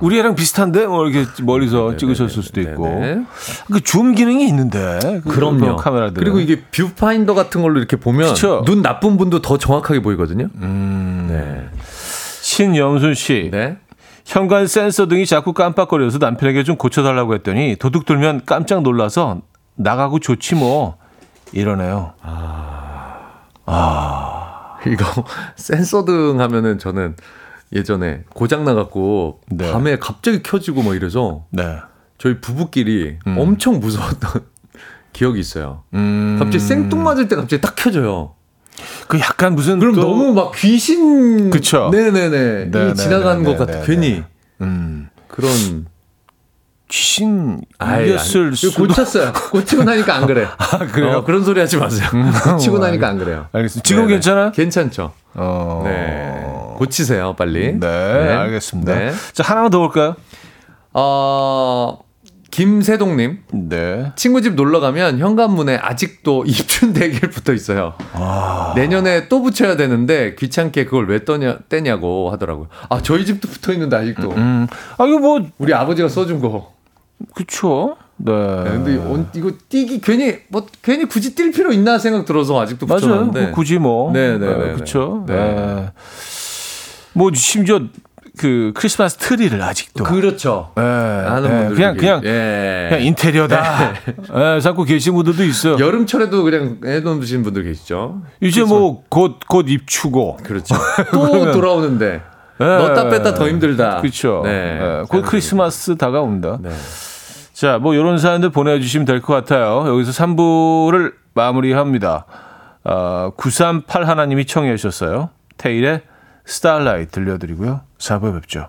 우리 애랑 비슷한데? 뭐, 이렇게 멀리서 찍으셨을 수도 있고. 네네. 그 줌 기능이 있는데. 그 그럼요. 카메라들. 그리고 이게 뷰파인더 같은 걸로 이렇게 보면 그쵸. 눈 나쁜 분도 더 정확하게 보이거든요. 네. 신영순 씨. 네. 현관 센서 등이 자꾸 깜빡거려서 남편에게 좀 고쳐달라고 했더니 도둑 들면 깜짝 놀라서 나가고 좋지 뭐. 이러네요. 이거 센서등 하면은 저는 예전에 고장 나갖고 네. 밤에 갑자기 켜지고 막 이래서 네. 저희 부부끼리 엄청 무서웠던 기억이 있어요. 음. 갑자기 생뚱맞을 때 갑자기 딱 켜져요. 그 약간 무슨. 그럼 또- 너무 막 귀신 그쵸. 네네네 이 네네네, 지나가는 것 같아 네네네. 괜히 음. 그런 귀신 이겼을 수도 고쳤어요. 고치고 나니까 안 그래. 아, 그래요? 어, 그런 소리 하지 마세요. 고치고 나니까 안 그래요. 알겠습니다. 지금 네네. 괜찮아요? 괜찮죠. 어. 네. 고치세요, 빨리. 네, 알겠습니다. 네. 자, 하나만 더 볼까요? 어, 김세동님. 네. 친구 집 놀러 가면 현관문에 아직도 입춘 대길 붙어 있어요. 내년에 또 붙여야 되는데 귀찮게 그걸 왜 떠냐, 떼냐고 하더라고요. 아, 저희 집도 붙어 있는데 아직도. 음. 아, 이거 뭐, 우리 아버지가 써준 거. 그쵸. 네. 네, 근데 온- 이거 떼기 괜히 뭐 괜히 굳이 뗄 필요 있나 생각 들어서 아직도 맞아요. 뭐 굳이 뭐. 네, 네, 네, 그쵸. 네. 네. 뭐, 심지어 그 크리스마스 트리를 아직도. 그렇죠. 네, 하는 네. 분들 그냥, 그냥, 예. 그냥 인테리어다. 네, 자꾸 계신 분들도 있어요. 여름철에도 그냥 해놓으신 분들 계시죠. 이제 뭐, 곧, 곧 입추고. 그렇죠. 또 돌아오는데 네. 넣었다 뺐다 더 힘들다. 그렇죠. 네. 네. 곧 크리스마스 다가옵니다. 네. 자, 뭐 이런 사연들 보내주시면 될 것 같아요. 여기서 3부를 마무리합니다. 어, 938 하나님이 청해 주셨어요. 테일의 스타일라이트 들려드리고요. 4부에 뵙죠.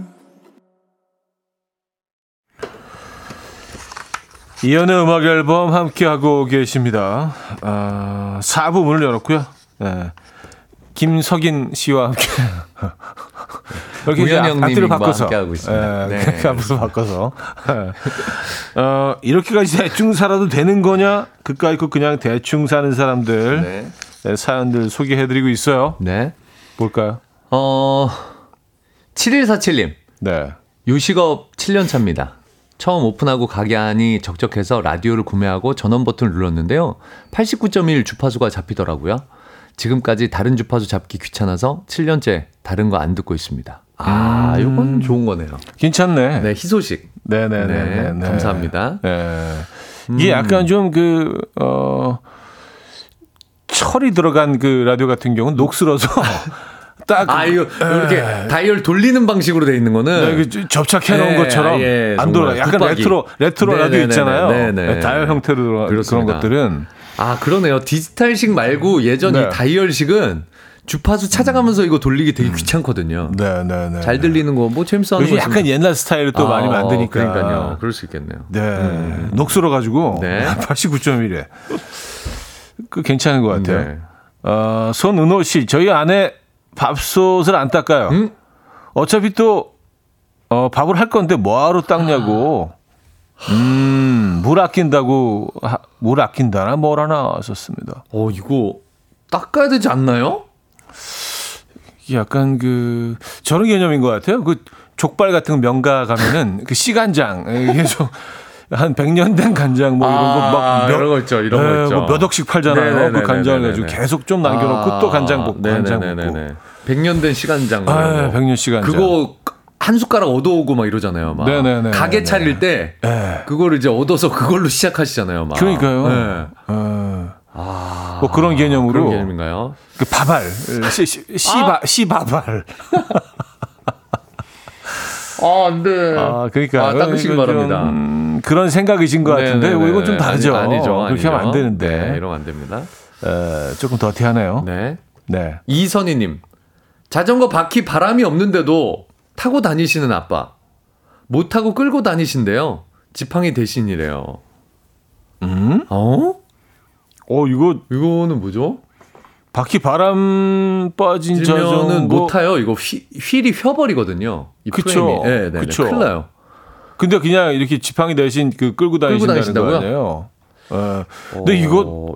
이연의 음악 앨범 함께하고 계십니다. 아, 4부 문을 열었고요. 네. 김석인 씨와 함께 이렇게 앞- 앞뒤로 바꿔서 함께하고 있습니다. 예, 네. 그렇게 앞으로 바꿔서 어, 이렇게까지 대충 살아도 되는 거냐? 그까이 거 그냥 대충 사는 사람들 네. 네, 사연들 소개해드리고 있어요. 네. 볼까요? 어, 7147님. 네. 요식업 7년 차입니다. 처음 오픈하고 가게 안이 적적해서 라디오를 구매하고 전원 버튼을 눌렀는데요. 89.1 주파수가 잡히더라고요. 지금까지 다른 주파수 잡기 귀찮아서 7년째 다른 거 안 듣고 있습니다. 아, 이건 좋은 거네요. 괜찮네. 네, 희소식. 네네네. 네, 네, 감사합니다. 네. 이게 약간 좀 그, 어, 철이 들어간 그 라디오 같은 경우는 녹슬어서 딱. 아, 이거 이렇게 다이얼 돌리는 방식으로 돼 있는 거는 네, 그 접착해 놓은 네, 것처럼 예, 안 돌아. 약간 붙박이. 레트로, 레트로 라디오. 있잖아요. 네네. 네, 다이얼 형태로 들어간 그런. 것들은. 아, 그러네요. 디지털식 말고 예전 네. 이 다이얼식은 주파수 찾아가면서 이거 돌리기 되게 귀찮거든요. 네 네 네. 잘 들리는 거 뭐 재밌어 하는 거 약간 옛날 스타일을 또 많이 만드니까. 그러니까요. 그럴 수 있겠네요. 네. 녹슬어 가지고. 네. 89.1에. 그 괜찮은 것 같아요. 네. 어, 손은호 씨, 저희 아내 밥솥을 안 닦아요. 음? 어차피 또, 어, 밥을 할 건데 뭐하러 닦냐고. 음, 물 아낀다고, 하- 물 아낀다나 뭐라나 썼습니다. 어, 이거 닦아야 되지 않나요? 약간 그, 저런 개념인 것 같아요. 그 족발 같은 거 명가 가면은 그 씨간장, 이게 좀, 한 100년 된 간장 뭐 이런 거막 아, 이런 거 있죠, 이런 거 예, 있죠. 뭐몇 억씩 팔잖아요. 네네네네네네. 그 간장을 가지고 계속 좀 남겨 놓고 또 간장 볶고 간장 볶고. 아, 네네네네. 100년 된 시간장. 아, 이런 거. 100년 시간장. 그거 한 숟가락 얻어오고 막 이러잖아요. 막. 네네네네네. 가게 차릴 때 예. 그거를 이제 얻어서 그걸로 시작하시잖아요. 막. 그러니까요. 네. 어, 아, 뭐 그런 개념으로 그런 개념인가요? 그 바발 시, 시, 시바 시바발. 아, 안 돼. 아 그러니까 아, 닦으시기 바랍니다. 음, 그런 생각이신 것 같은데 네네네. 이건 좀 다르죠. 아니, 아니 죠. 그렇게 아니죠. 하면 안 되는데 네, 이러면 안 됩니다. 에, 조금 더티하네요. 네. 네. 이선희님. 자전거 바퀴 바람이 없는데도 타고 다니시는 아빠. 못 타고 끌고 다니신대요. 지팡이 대신이래요. 음? 어? 어 이거 이거는 뭐죠? 바퀴 바람 빠진 자전거 못 타요. 이거 휘, 휠이 휘어버리거든요. 이 그쵸. 프레임이. 네, 네, 그쵸. 네. 큰일 나요. 근데 그냥 이렇게 지팡이 대신 그 끌고 다니신다는 거 다니신다고요? 아니에요? 어, 근데 어, 이거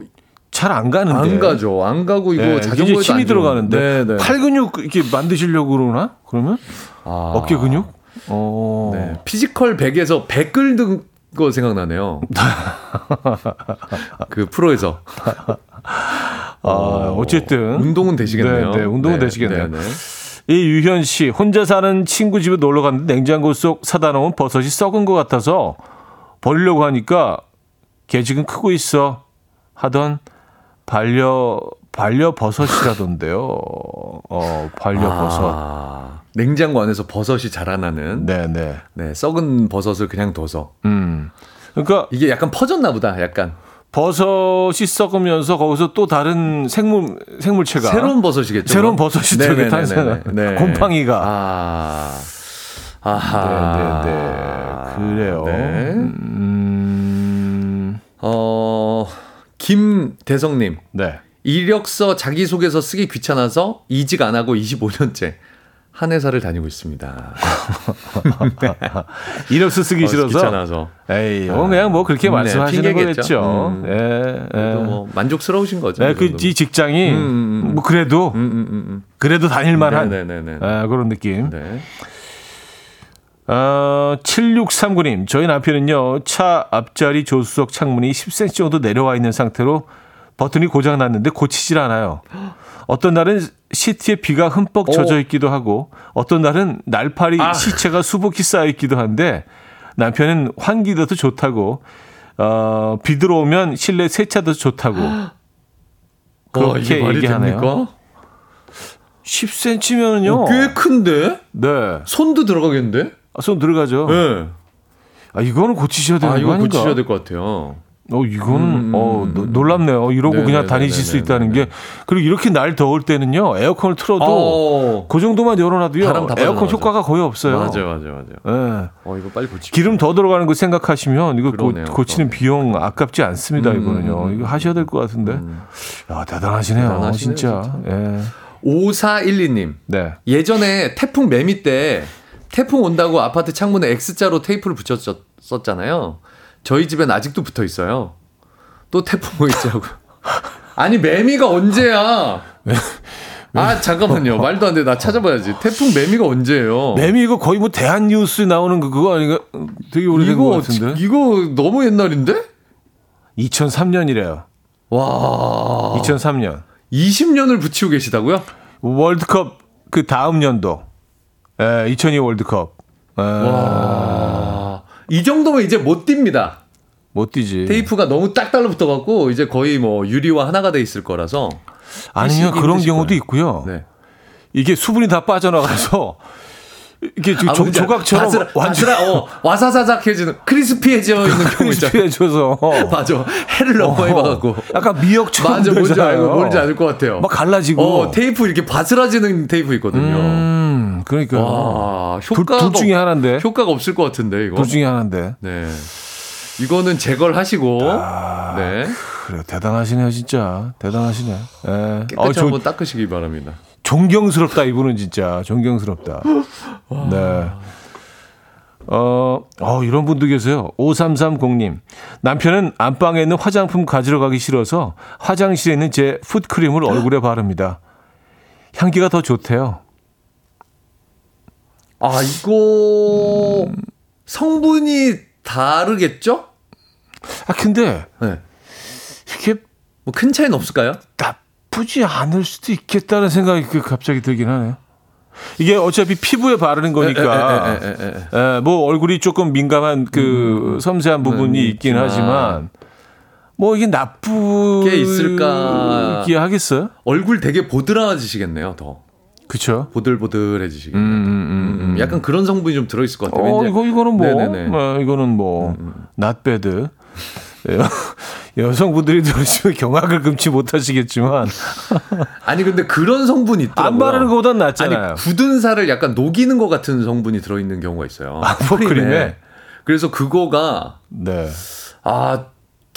잘 안 가는데. 안 가죠. 안 가고 이거 네, 자전거에 힘이 들어가는데 네, 네. 팔 근육 이렇게 만드시려고 그러나? 그러면 아. 어깨 근육? 어. 네. 피지컬 100에서 배 끄는 거 생각나네요. 그 프로에서. 아, 어쨌든 운동은 되시겠네요. 네, 네, 운동은 되시겠네요. 네, 네. 이 유현 씨 혼자 사는 친구 집에 놀러 갔는데 냉장고 속 사다 놓은 버섯이 썩은 것 같아서 버리려고 하니까 걔 지금 크고 있어 하던 반려 반려 버섯이라던데요. 어 반려 버섯. 아, 냉장고 안에서 버섯이 자라나는 네. 네, 네. 썩은 버섯을 그냥 둬서 음. 그러니까 이게 약간 퍼졌나 보다. 약간 버섯이 썩으면서 거기서 또 다른 생물 생물체가 새로운 버섯이겠죠. 새로운? 버섯이 네네네네네. 저기 탄생. 네. 곰팡이가. 아. 아하. 네, 네, 네. 그래요. 네. 음. 어, 김대성님. 네. 이력서 자기소개서 쓰기 귀찮아서 이직 안 하고 25년째 한 회사를 다니고 있습니다. 이력서 쓰기 어, 싫어서. 귀찮아서. 에이, 어, 그냥 뭐 그렇게 네, 말씀하시는. 거겠죠. 음. 예, 그래도 예. 뭐 만족스러우신 거죠. 네, 이 그, 정도면. 이 직장이, 음, 음, 음. 뭐, 그래도, 음, 음, 음, 음. 그래도 다닐만한. 아, 그런 느낌. 네. 어, 7639님, 저희 남편은요, 차 앞자리 조수석 창문이 10cm 정도 내려와 있는 상태로 버튼이 고장 났는데 고치질 않아요. 어떤 날은 시트에 비가 흠뻑 젖어 있기도 하고, 어떤 날은 날파리 아. 시체가 수북히 쌓여 있기도 한데, 남편은 환기도 더 좋다고, 어, 비 들어오면 실내 세차도 좋다고. 어, 그렇게 말이 얘기하네요. 됩니까? 10cm면은요. 어, 꽤 큰데? 네. 손도 들어가겠는데? 아, 손 들어가죠. 네. 아, 이거는 고치셔야 되는 아, 거 아닌가? 고치셔야 될 것 같아요. 어, 이거는, 음, 어, 음, 노- 놀랍네요. 이러고 그냥 네네네네네네. 다니실 수 있다는 게. 그리고 이렇게 날 더울 때는요, 에어컨을 틀어도 어. 그 정도만 열어놔도요, 에어컨 빠져나가죠. 효과가 거의 없어요. 맞아요, 맞아요, 맞아요. 예. 어, 이거 빨리 고치. 기름 더 들어가는 거 생각하시면 이거 고, 그러네요, 고치는 비용 아깝지 않습니다, 음, 이거는요. 음, 이거 하셔야 될 것 같은데. 야, 대단하시네요. 대단하시네요, 진짜. 진짜. 예. 5412님. 네. 예전에 태풍 매미 때 태풍 온다고 아파트 창문에 X자로 테이프를 붙였었잖아요. 저희 집엔 아직도 붙어 있어요. 또 태풍 오겠지라고. 아니 매미가 언제야? 아 잠깐만요. 말도 안 돼. 나 찾아봐야지. 태풍 매미가 언제예요? 매미 이거 거의 뭐 대한 뉴스 나오는 그 그거 아닌가? 되게 오래된 것 이거 같은데. 이거 너무 옛날인데? 2003년이래요. 와. 2003년. 20년을 붙이고 계시다고요? 월드컵 그 다음 년도. 예, 2002 월드컵. 예, 와. 이 정도면 이제 못 뜁니다. 못 뛰지. 테이프가 너무 딱 달라붙어 갖고 이제 거의 뭐 유리와 하나가 돼 있을 거라서 뛰시기 그런 경우도 거예요. 있고요. 네. 이게 수분이 다 빠져나가서 이게 조, 아, 알아. 조각처럼 바스라, 완전 바스라, 어, 와사사삭해지는 크리스피해져 있는 경우 있잖아. 크리스피해져서 맞아. 해를 너무 많이 봐갖고. 약간 미역처럼 맞아, 뭔지. 알고, 뭔지 알 것 같아요. 막 갈라지고. 어, 테이프 이렇게 바스라지는 테이프 있거든요. 음, 그러니까 와, 둘, 효과가 둘 중에 하나인데. 효과가 없을 것 같은데 이거. 둘 중에 하나인데. 네. 이거는 제거를 하시고 아, 네. 그래 대단하시네요 진짜 대단하시네. 예. 깨끗이 어, 저, 한번 닦으시기 바랍니다. 존경스럽다 이분은 진짜 존경스럽다. 네. 어, 어, 이런 분도 계세요. 5330님. 남편은 안방에 있는 화장품 가지러 가기 싫어서 화장실에 있는 제 풋크림을 얼굴에 바릅니다. 향기가 더 좋대요. 아, 이거 성분이 다르겠죠? 아, 근데 네. 이게 뭐 큰 차이는 없을까요? 나쁘지 않을 수도 있겠다는 생각이 그 갑자기 들긴 하네요. 이게 어차피 피부에 바르는 거니까. 에, 에, 에, 에, 뭐 얼굴이 조금 민감한 그 섬세한 부분이 음, 있긴. 하지만 뭐 이게 나쁘게 게 있을까? 하겠어요? 얼굴 되게 보드라지시겠네요, 더. 그쵸? 보들보들해지시겠네요. 음, 음, 음, 약간 그런 성분이 좀 들어있을 것 같아요. 어, 이거 이거는 뭐. 음, 뭐 이거는 뭐 낫배드. 여성분들이 들으시면 경악을 금치 못하시겠지만 아니 근데 그런 성분이 있더라고요. 안 바르는 것보단 낫잖아요. 아니 굳은 살을 약간 녹이는 것 같은 성분이 들어있는 경우가 있어요. 아, 풋크림에? 그래서 그거가 네. 아,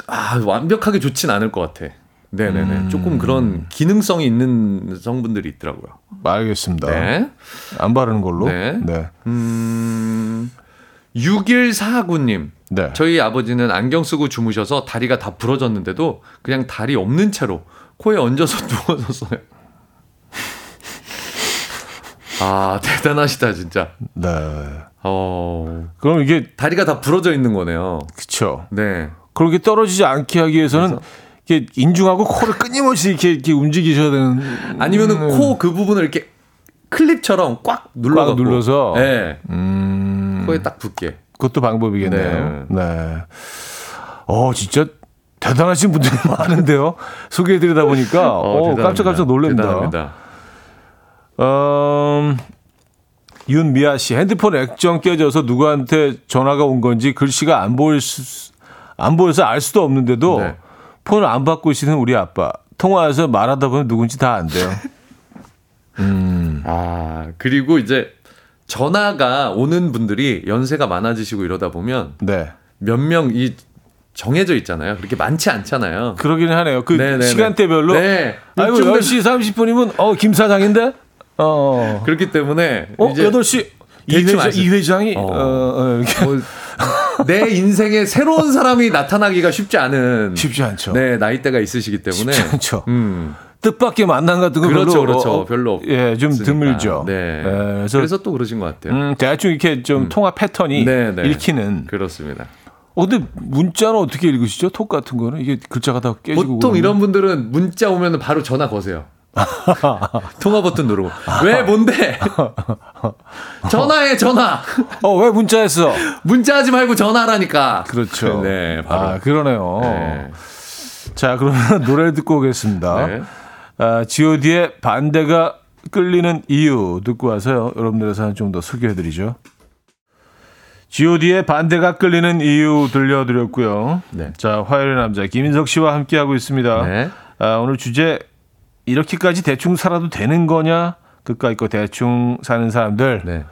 아 완벽하게 좋진 않을 것 같아. 네네네. 음. 조금 그런 기능성이 있는 성분들이 있더라고요. 알겠습니다. 네. 안 바르는 걸로. 네. 네. 음, 6149님. 네. 저희 아버지는 안경 쓰고 주무셔서 다리가 다 부러졌는데도 그냥 다리 없는 채로 코에 얹어서 누워졌어요. 아, 대단하시다, 진짜. 네. 어, 그럼 이게 다리가 다 부러져 있는 거네요. 그쵸. 네. 그렇게 떨어지지 않게 하기 위해서는 이게 인중하고 코를 끊임없이 이렇게, 이렇게 움직이셔야 되는. 아니면은 코그 부분을 이렇게 클립처럼 꽉 눌러 꽉 눌러서? 네. 음, 코에 딱 붙게. 그것도 방법이겠네요. 네. 어, 진짜 대단하신 분들이 많은데요. 소개해드리다 보니까 어, 대단합니다. 깜짝깜짝 놀랍니다. 대단합니다. 음, 윤미아 씨 핸드폰 액정 깨져서 누구한테 전화가 온 건지 글씨가 안 보일 수, 안 보여서 알 수도 없는데도 네. 폰을 안 받고 있는 우리 아빠 통화해서 말하다 보면 누군지 다 안 돼요. 아, 그리고 이제 전화가 오는 분들이 연세가 많아지시고 이러다 보면 네. 몇명이 정해져 있잖아요. 그렇게 많지 않잖아요. 그러긴 하네요. 그 네네네. 시간대별로. 네. 아이고, 요즘 10시 30분이면, 어, 김 사장인데? 어. 그렇기 때문에 어, 이제 8시. 이, 회장? 이 회장이, 어, 어. 어, 뭐, 내 인생에 새로운 사람이 나타나기가 쉽지 않은 쉽지 않죠. 네, 나이대가 있으시기 때문에 쉽지 않죠. 음. 뜻밖의 만남 같은 거 그렇죠, 별로, 그렇죠. 어, 별로 없- 예, 좀 없으니까. 드물죠. 네. 예, 그래서, 그래서, 또 그러신 것 같아요. 음, 대충 이렇게 좀 통화 패턴이 네, 네. 읽히는. 그렇습니다. 어, 근데 문자는 어떻게 읽으시죠? 톡 같은 거는 이게 글자가 다 깨지고. 보통 그러면? 이런 분들은 문자 오면 바로 전화 거세요. 통화 버튼 누르고 왜 뭔데 전화해 전화 어, 왜 문자했어? 문자하지 말고 전화하라니까 그렇죠. 네 바로 아, 그러네요. 네. 자, 그러면 노래를 듣고 오겠습니다. 네. 아, G.O.D의 반대가 끌리는 이유 듣고 와서요. 여러분들의 사연 좀 더 소개해드리죠. G.O.D의 반대가 끌리는 이유 들려드렸고요. 네. 자, 화요일의 남자 김인석 씨와 함께하고 있습니다. 네. 아, 오늘 주제 이렇게까지 대충 살아도 되는 거냐? 그까 있고 대충 사는 사람들 네.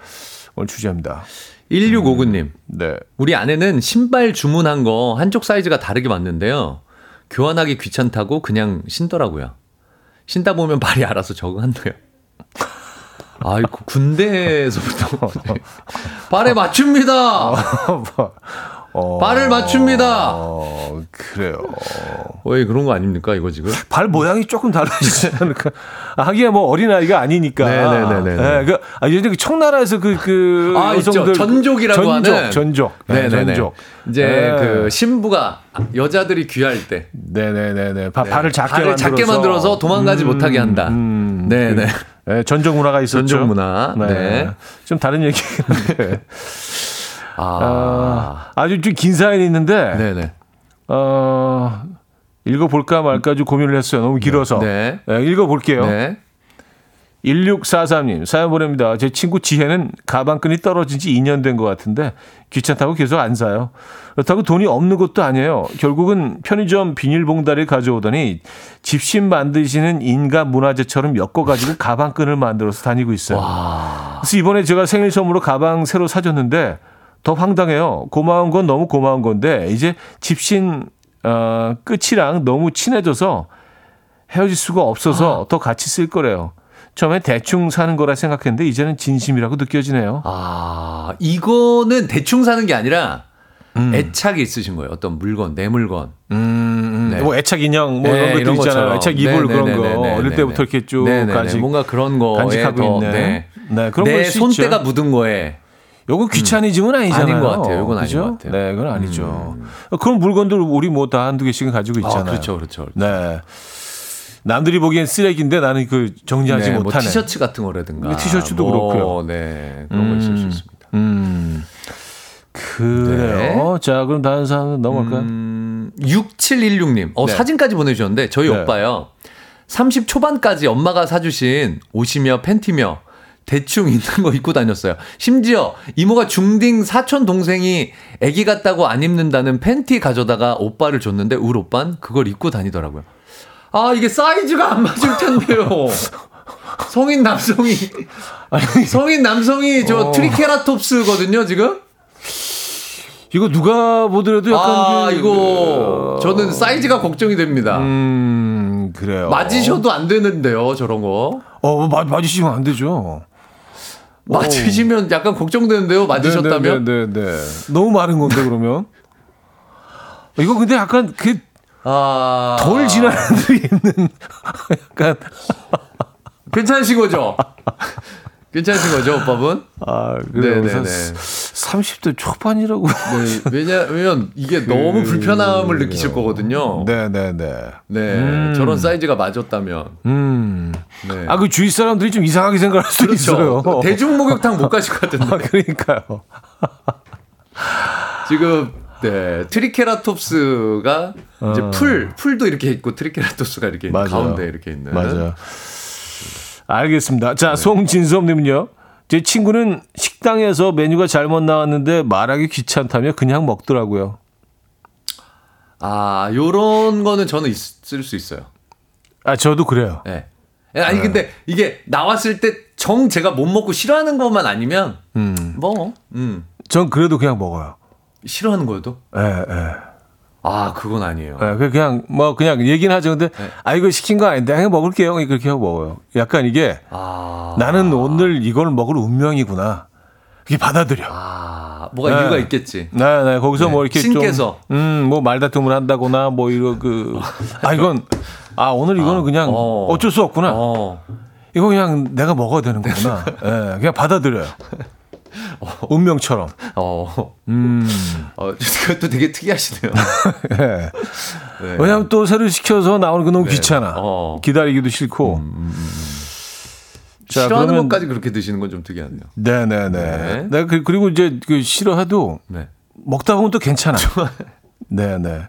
오늘 주제입니다. 1659님 네. 우리 아내는 신발 주문한 거 한쪽 사이즈가 다르게 왔는데요 교환하기 귀찮다고 그냥 신더라고요 신다 보면 발이 알아서 적응한대요. 아, 이거 그 군대에서부터 발에 맞춥니다. 어, 뭐. 어, 발을 맞춥니다. 어, 그래요. 왜 그런 거 아닙니까 이거 지금? 발 모양이 조금 다르지 않을까? 아, 하기야 뭐 어린 아이가 아니니까. 네네네네. 네, 그, 아, 예전에 그 청나라에서 그, 그. 아. 여성들 전족이라고 전족, 하는. 전족. 네, 네네네. 전족. 이제 네. 그 신부가 여자들이 귀할 때 네네네네. 바, 네. 발을 작게 발을 만들어서. 작게 만들어서 도망가지 못하게 한다. 네네. 그, 네, 전족 문화가 있었죠. 전족 문화. 네. 네. 좀 다른 얘기인데. 아, 아, 아 주 좀 긴 사연이 있는데. 네네. 어, 읽어볼까 말까 좀 고민을 했어요. 너무 길어서. 네. 네, 읽어볼게요. 네. 1643님 사연 보냅니다. 제 친구 지혜는 가방끈이 떨어진 지 2년 된 것 같은데 귀찮다고 계속 안 사요. 그렇다고 돈이 없는 것도 아니에요. 결국은 편의점 비닐봉다리를 가져오더니 집신 만드시는 인간 문화재처럼 엮어가지고 가방끈을 만들어서 다니고 있어요. 그래서 이번에 제가 생일 선물로 가방 새로 사줬는데 더 황당해요. 고마운 건 너무 고마운 건데 이제 집신 어, 끝이랑 너무 친해져서 헤어질 수가 없어서 더 같이 쓸 거래요. 처음에 대충 사는 거라 생각했는데 이제는 진심이라고 느껴지네요. 아, 이거는 대충 사는 게 아니라 음. 애착이 있으신 거예요. 어떤 물건, 내 물건. 음, 네. 뭐 애착 인형 뭐 네, 이런 것도 있잖아요. 것처럼. 애착 이불 네, 그런 네, 거 네, 네, 어릴 네, 때부터 네. 이렇게 쭉 네, 네, 네. 간직 뭔가 그런 거에 간직하고 더, 있네. 네. 네, 그런 내. 손때가 묻은 거에 요거 귀차니즘은 아니잖아요. 아닌 것 같아요. 요건 아닌 그죠? 것 같아요. 음. 네, 그건 아니죠. 그런 물건들 우리 뭐 다 한두 개씩은 가지고 있잖아요. 아, 그렇죠, 그렇죠. 그렇죠. 네. 남들이 보기엔 쓰레기인데 나는 그 정리하지 네, 뭐 못하는. 티셔츠 같은 거라든가. 네, 티셔츠도 뭐, 그렇고요. 네, 그런 거 있을 수 있습니다. 음. 그래요. 자, 그럼 다른 사람 넘어갈까요? 음, 6716님. 어, 네. 사진까지 보내주셨는데, 저희 네. 오빠요. 30 초반까지 엄마가 사주신 옷이며 팬티며 대충 있는 거 입고 다녔어요. 심지어 이모가 중딩 사촌 동생이 애기 같다고 안 입는다는 팬티 가져다가 오빠를 줬는데 우리 오빤 그걸 입고 다니더라고요. 아 이게 사이즈가 안 맞을 텐데요. 성인 남성이 성인 남성이 저 어. 트리케라톱스거든요 지금. 이거 누가 보더라도 약간 아 그- 이거 저는 사이즈가 걱정이 됩니다. 음, 그래요. 맞으셔도 안 되는데요 저런 거. 어, 맞, 맞으시면 안 되죠. 맞으시면 약간 걱정되는데요 맞으셨다면. 네, 네, 네, 네. 너무 많은 건데 그러면. 이거 근데 약간 그 아. 덜 지난 애들이 입는 약간 괜찮으신 거죠? 괜찮으신 거죠, 오빠분? 아, 그래요. 네네네. 그래서 30대 초반이라고. 네, 왜냐면 이게 너무 불편함을 느끼실 거거든요. 네, 네, 네. 네, 저런 사이즈가 맞았다면. 음. 네. 아, 그 주위 사람들이 좀 이상하게 생각할 수도 있어요. 그렇죠. 대중 목욕탕 못 가실 것 같은데. 아, 그러니까요. 지금 네, 트리케라톱스가 이제 풀, 풀도 이렇게 있고 트리케라톱스가 이렇게 어. 가운데 이렇게 있는. 맞아요. 알겠습니다. 자, 네. 송진섭님은요. 제 친구는 식당에서 메뉴가 잘못 나왔는데 말하기 귀찮다며 그냥 먹더라고요. 아, 요런 거는 저는 있을 수 있어요. 아, 저도 그래요. 네. 아니 근데 이게 나왔을 때 정 제가 못 먹고 싫어하는 것만 아니면 뭐 음. 전 그래도 그냥 먹어요. 싫어하는 거여도 예, 예. 아 그건 아니에요. 예, 그 그냥 뭐 그냥 얘기는 하죠. 근데 네. 아 이거 시킨 거 아닌데 그냥 먹을게요. 그렇게 하고 먹어요. 약간 이게 아, 나는 오늘 이걸 먹을 운명이구나. 그게 받아들여. 아 뭐가 네. 이유가 있겠지. 네, 네. 거기서 네, 뭐 이렇게 신께서. 좀, 음, 뭐 말다툼을 한다거나 뭐 이거 그, 아 이건 아 오늘 이거는 그냥 어. 어. 쩔 수 없구나. 어. 이거 그냥 내가 먹어야 되는 거구나. 예, 그냥 받아들여요. 운명처럼. 어. 음. 어, 그것도 되게 특이하시네요. 예. 네. 왜냐하면 또 새로 시켜서 나오는 거 너무 네. 귀찮아. 어. 기다리기도 싫고. 자, 싫어하는 그러면- 것까지 그렇게 드시는 건 좀 특이하네요. 네네네. 네. 네. 그- 그리고 이제 그 싫어해도 네. 먹다 보면 또 괜찮아. 네네.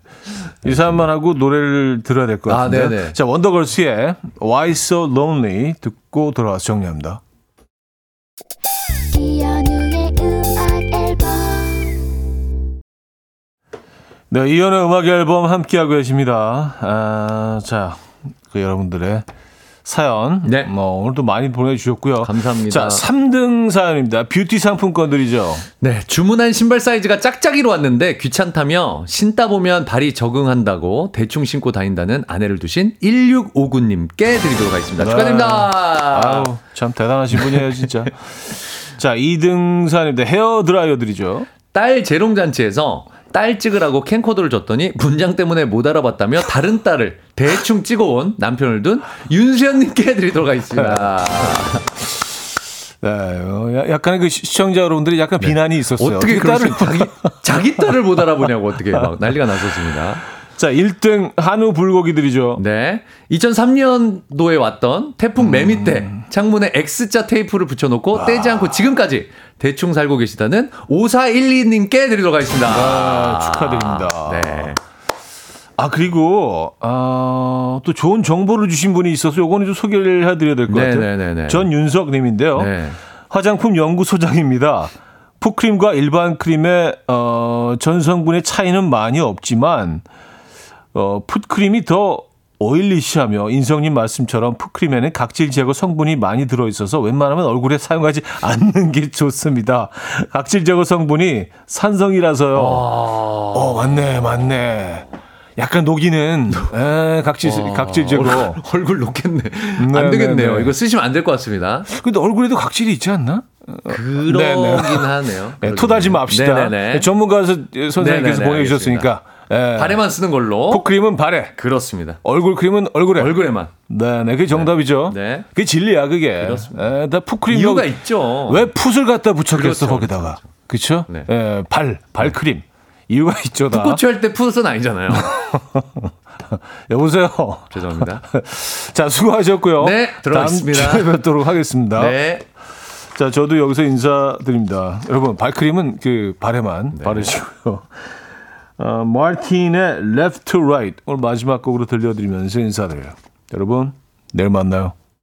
이 사람만 하고 노래를 들어야 될것 아, 같은데. 네네. 자, 원더걸스의 Why So Lonely 듣고 돌아와서 정리합니다. 네, 이연의 음악 앨범 함께하고 계십니다. 아, 자, 그 여러분들의 사연. 네. 뭐 오늘도 많이 보내주셨고요. 감사합니다. 자, 3등 사연입니다. 뷰티 상품권들이죠. 네, 주문한 신발 사이즈가 짝짝이로 왔는데 귀찮다며 신다 보면 발이 적응한다고 대충 신고 다닌다는 아내를 두신 1659님께 드리도록 하겠습니다. 네. 축하드립니다. 아우, 참 대단하신 분이에요, 진짜. 자, 2등 사연입니다. 헤어 드라이어들이죠. 딸 재롱잔치에서 딸 찍으라고 캠코더를 줬더니 분장 때문에 못 알아봤다며 다른 딸을 대충 찍어온 남편을 둔 윤수연님께 드리도록 하겠습니다. 네, 어, 야- 약간의 그 시- 시청자 여러분들이 약간 비난이 있었어요. 네. 어떻게 딸을 자기, 자기 딸을 못 알아보냐고 어떻게 막 난리가 났었습니다. 자, 1등 한우 불고기들이죠. 네. 2003년도에 왔던 태풍 매미 때 창문에 X자 테이프를 붙여놓고 떼지 않고 지금까지 대충 살고 계시다는 5412님께 드리도록 하겠습니다. 아, 축하드립니다. 네. 아, 그리고, 아, 또 좋은 정보를 주신 분이 있어서 요거는 좀 소개를 해드려야 될 것 같아요. 네네네네. 전윤석 님인데요. 네. 화장품 연구소장입니다. 푸크림과 일반 크림의, 어, 전성분의 차이는 많이 없지만, 어, 풋크림이 더 오일리시하며 인성님 말씀처럼 풋크림에는 각질 제거 성분이 많이 들어있어서 웬만하면 얼굴에 사용하지 않는 게 좋습니다. 각질 제거 성분이 산성이라서요. 어, 맞네, 맞네. 약간 녹이는 에, 각질 각질 제거. 얼굴, 얼굴 녹겠네. 네, 안 되겠네요. 네, 네. 이거 쓰시면 안 될 것 같습니다. 근데 얼굴에도 각질이 있지 않나? 그러긴 네네. 하네요. 네, 토다지 맙시다. 전문가 선생님께서 보내주셨으니까. 예. 발에만 쓰는 걸로. 풋크림은 발에, 그렇습니다. 얼굴 크림은 얼굴에. 얼굴에만. 네, 네, 그게 정답이죠. 네. 그게 진리야, 그게. 그렇습니다. 예, 나 풋크림 이유가 여기- 있죠. 왜 풋을 갖다 붙였겠어 그렇죠, 거기다가. 그렇죠? 네. 예, 발, 발크림. 이유가 있죠, 다. 풋고추 할때 풋은 아니잖아요. 여보세요. 죄송합니다. 자, 수고하셨고요. 네, 들어가겠습니다. 다음 주에 뵙도록 하겠습니다. 네. 자, 저도 여기서 인사드립니다. 여러분, 발크림은 그 발에만 네. 바르시고요. 어, 마틴의 Left to Right 오늘 마지막 곡으로 들려드리면서 인사드려요. 여러분, 내일 만나요.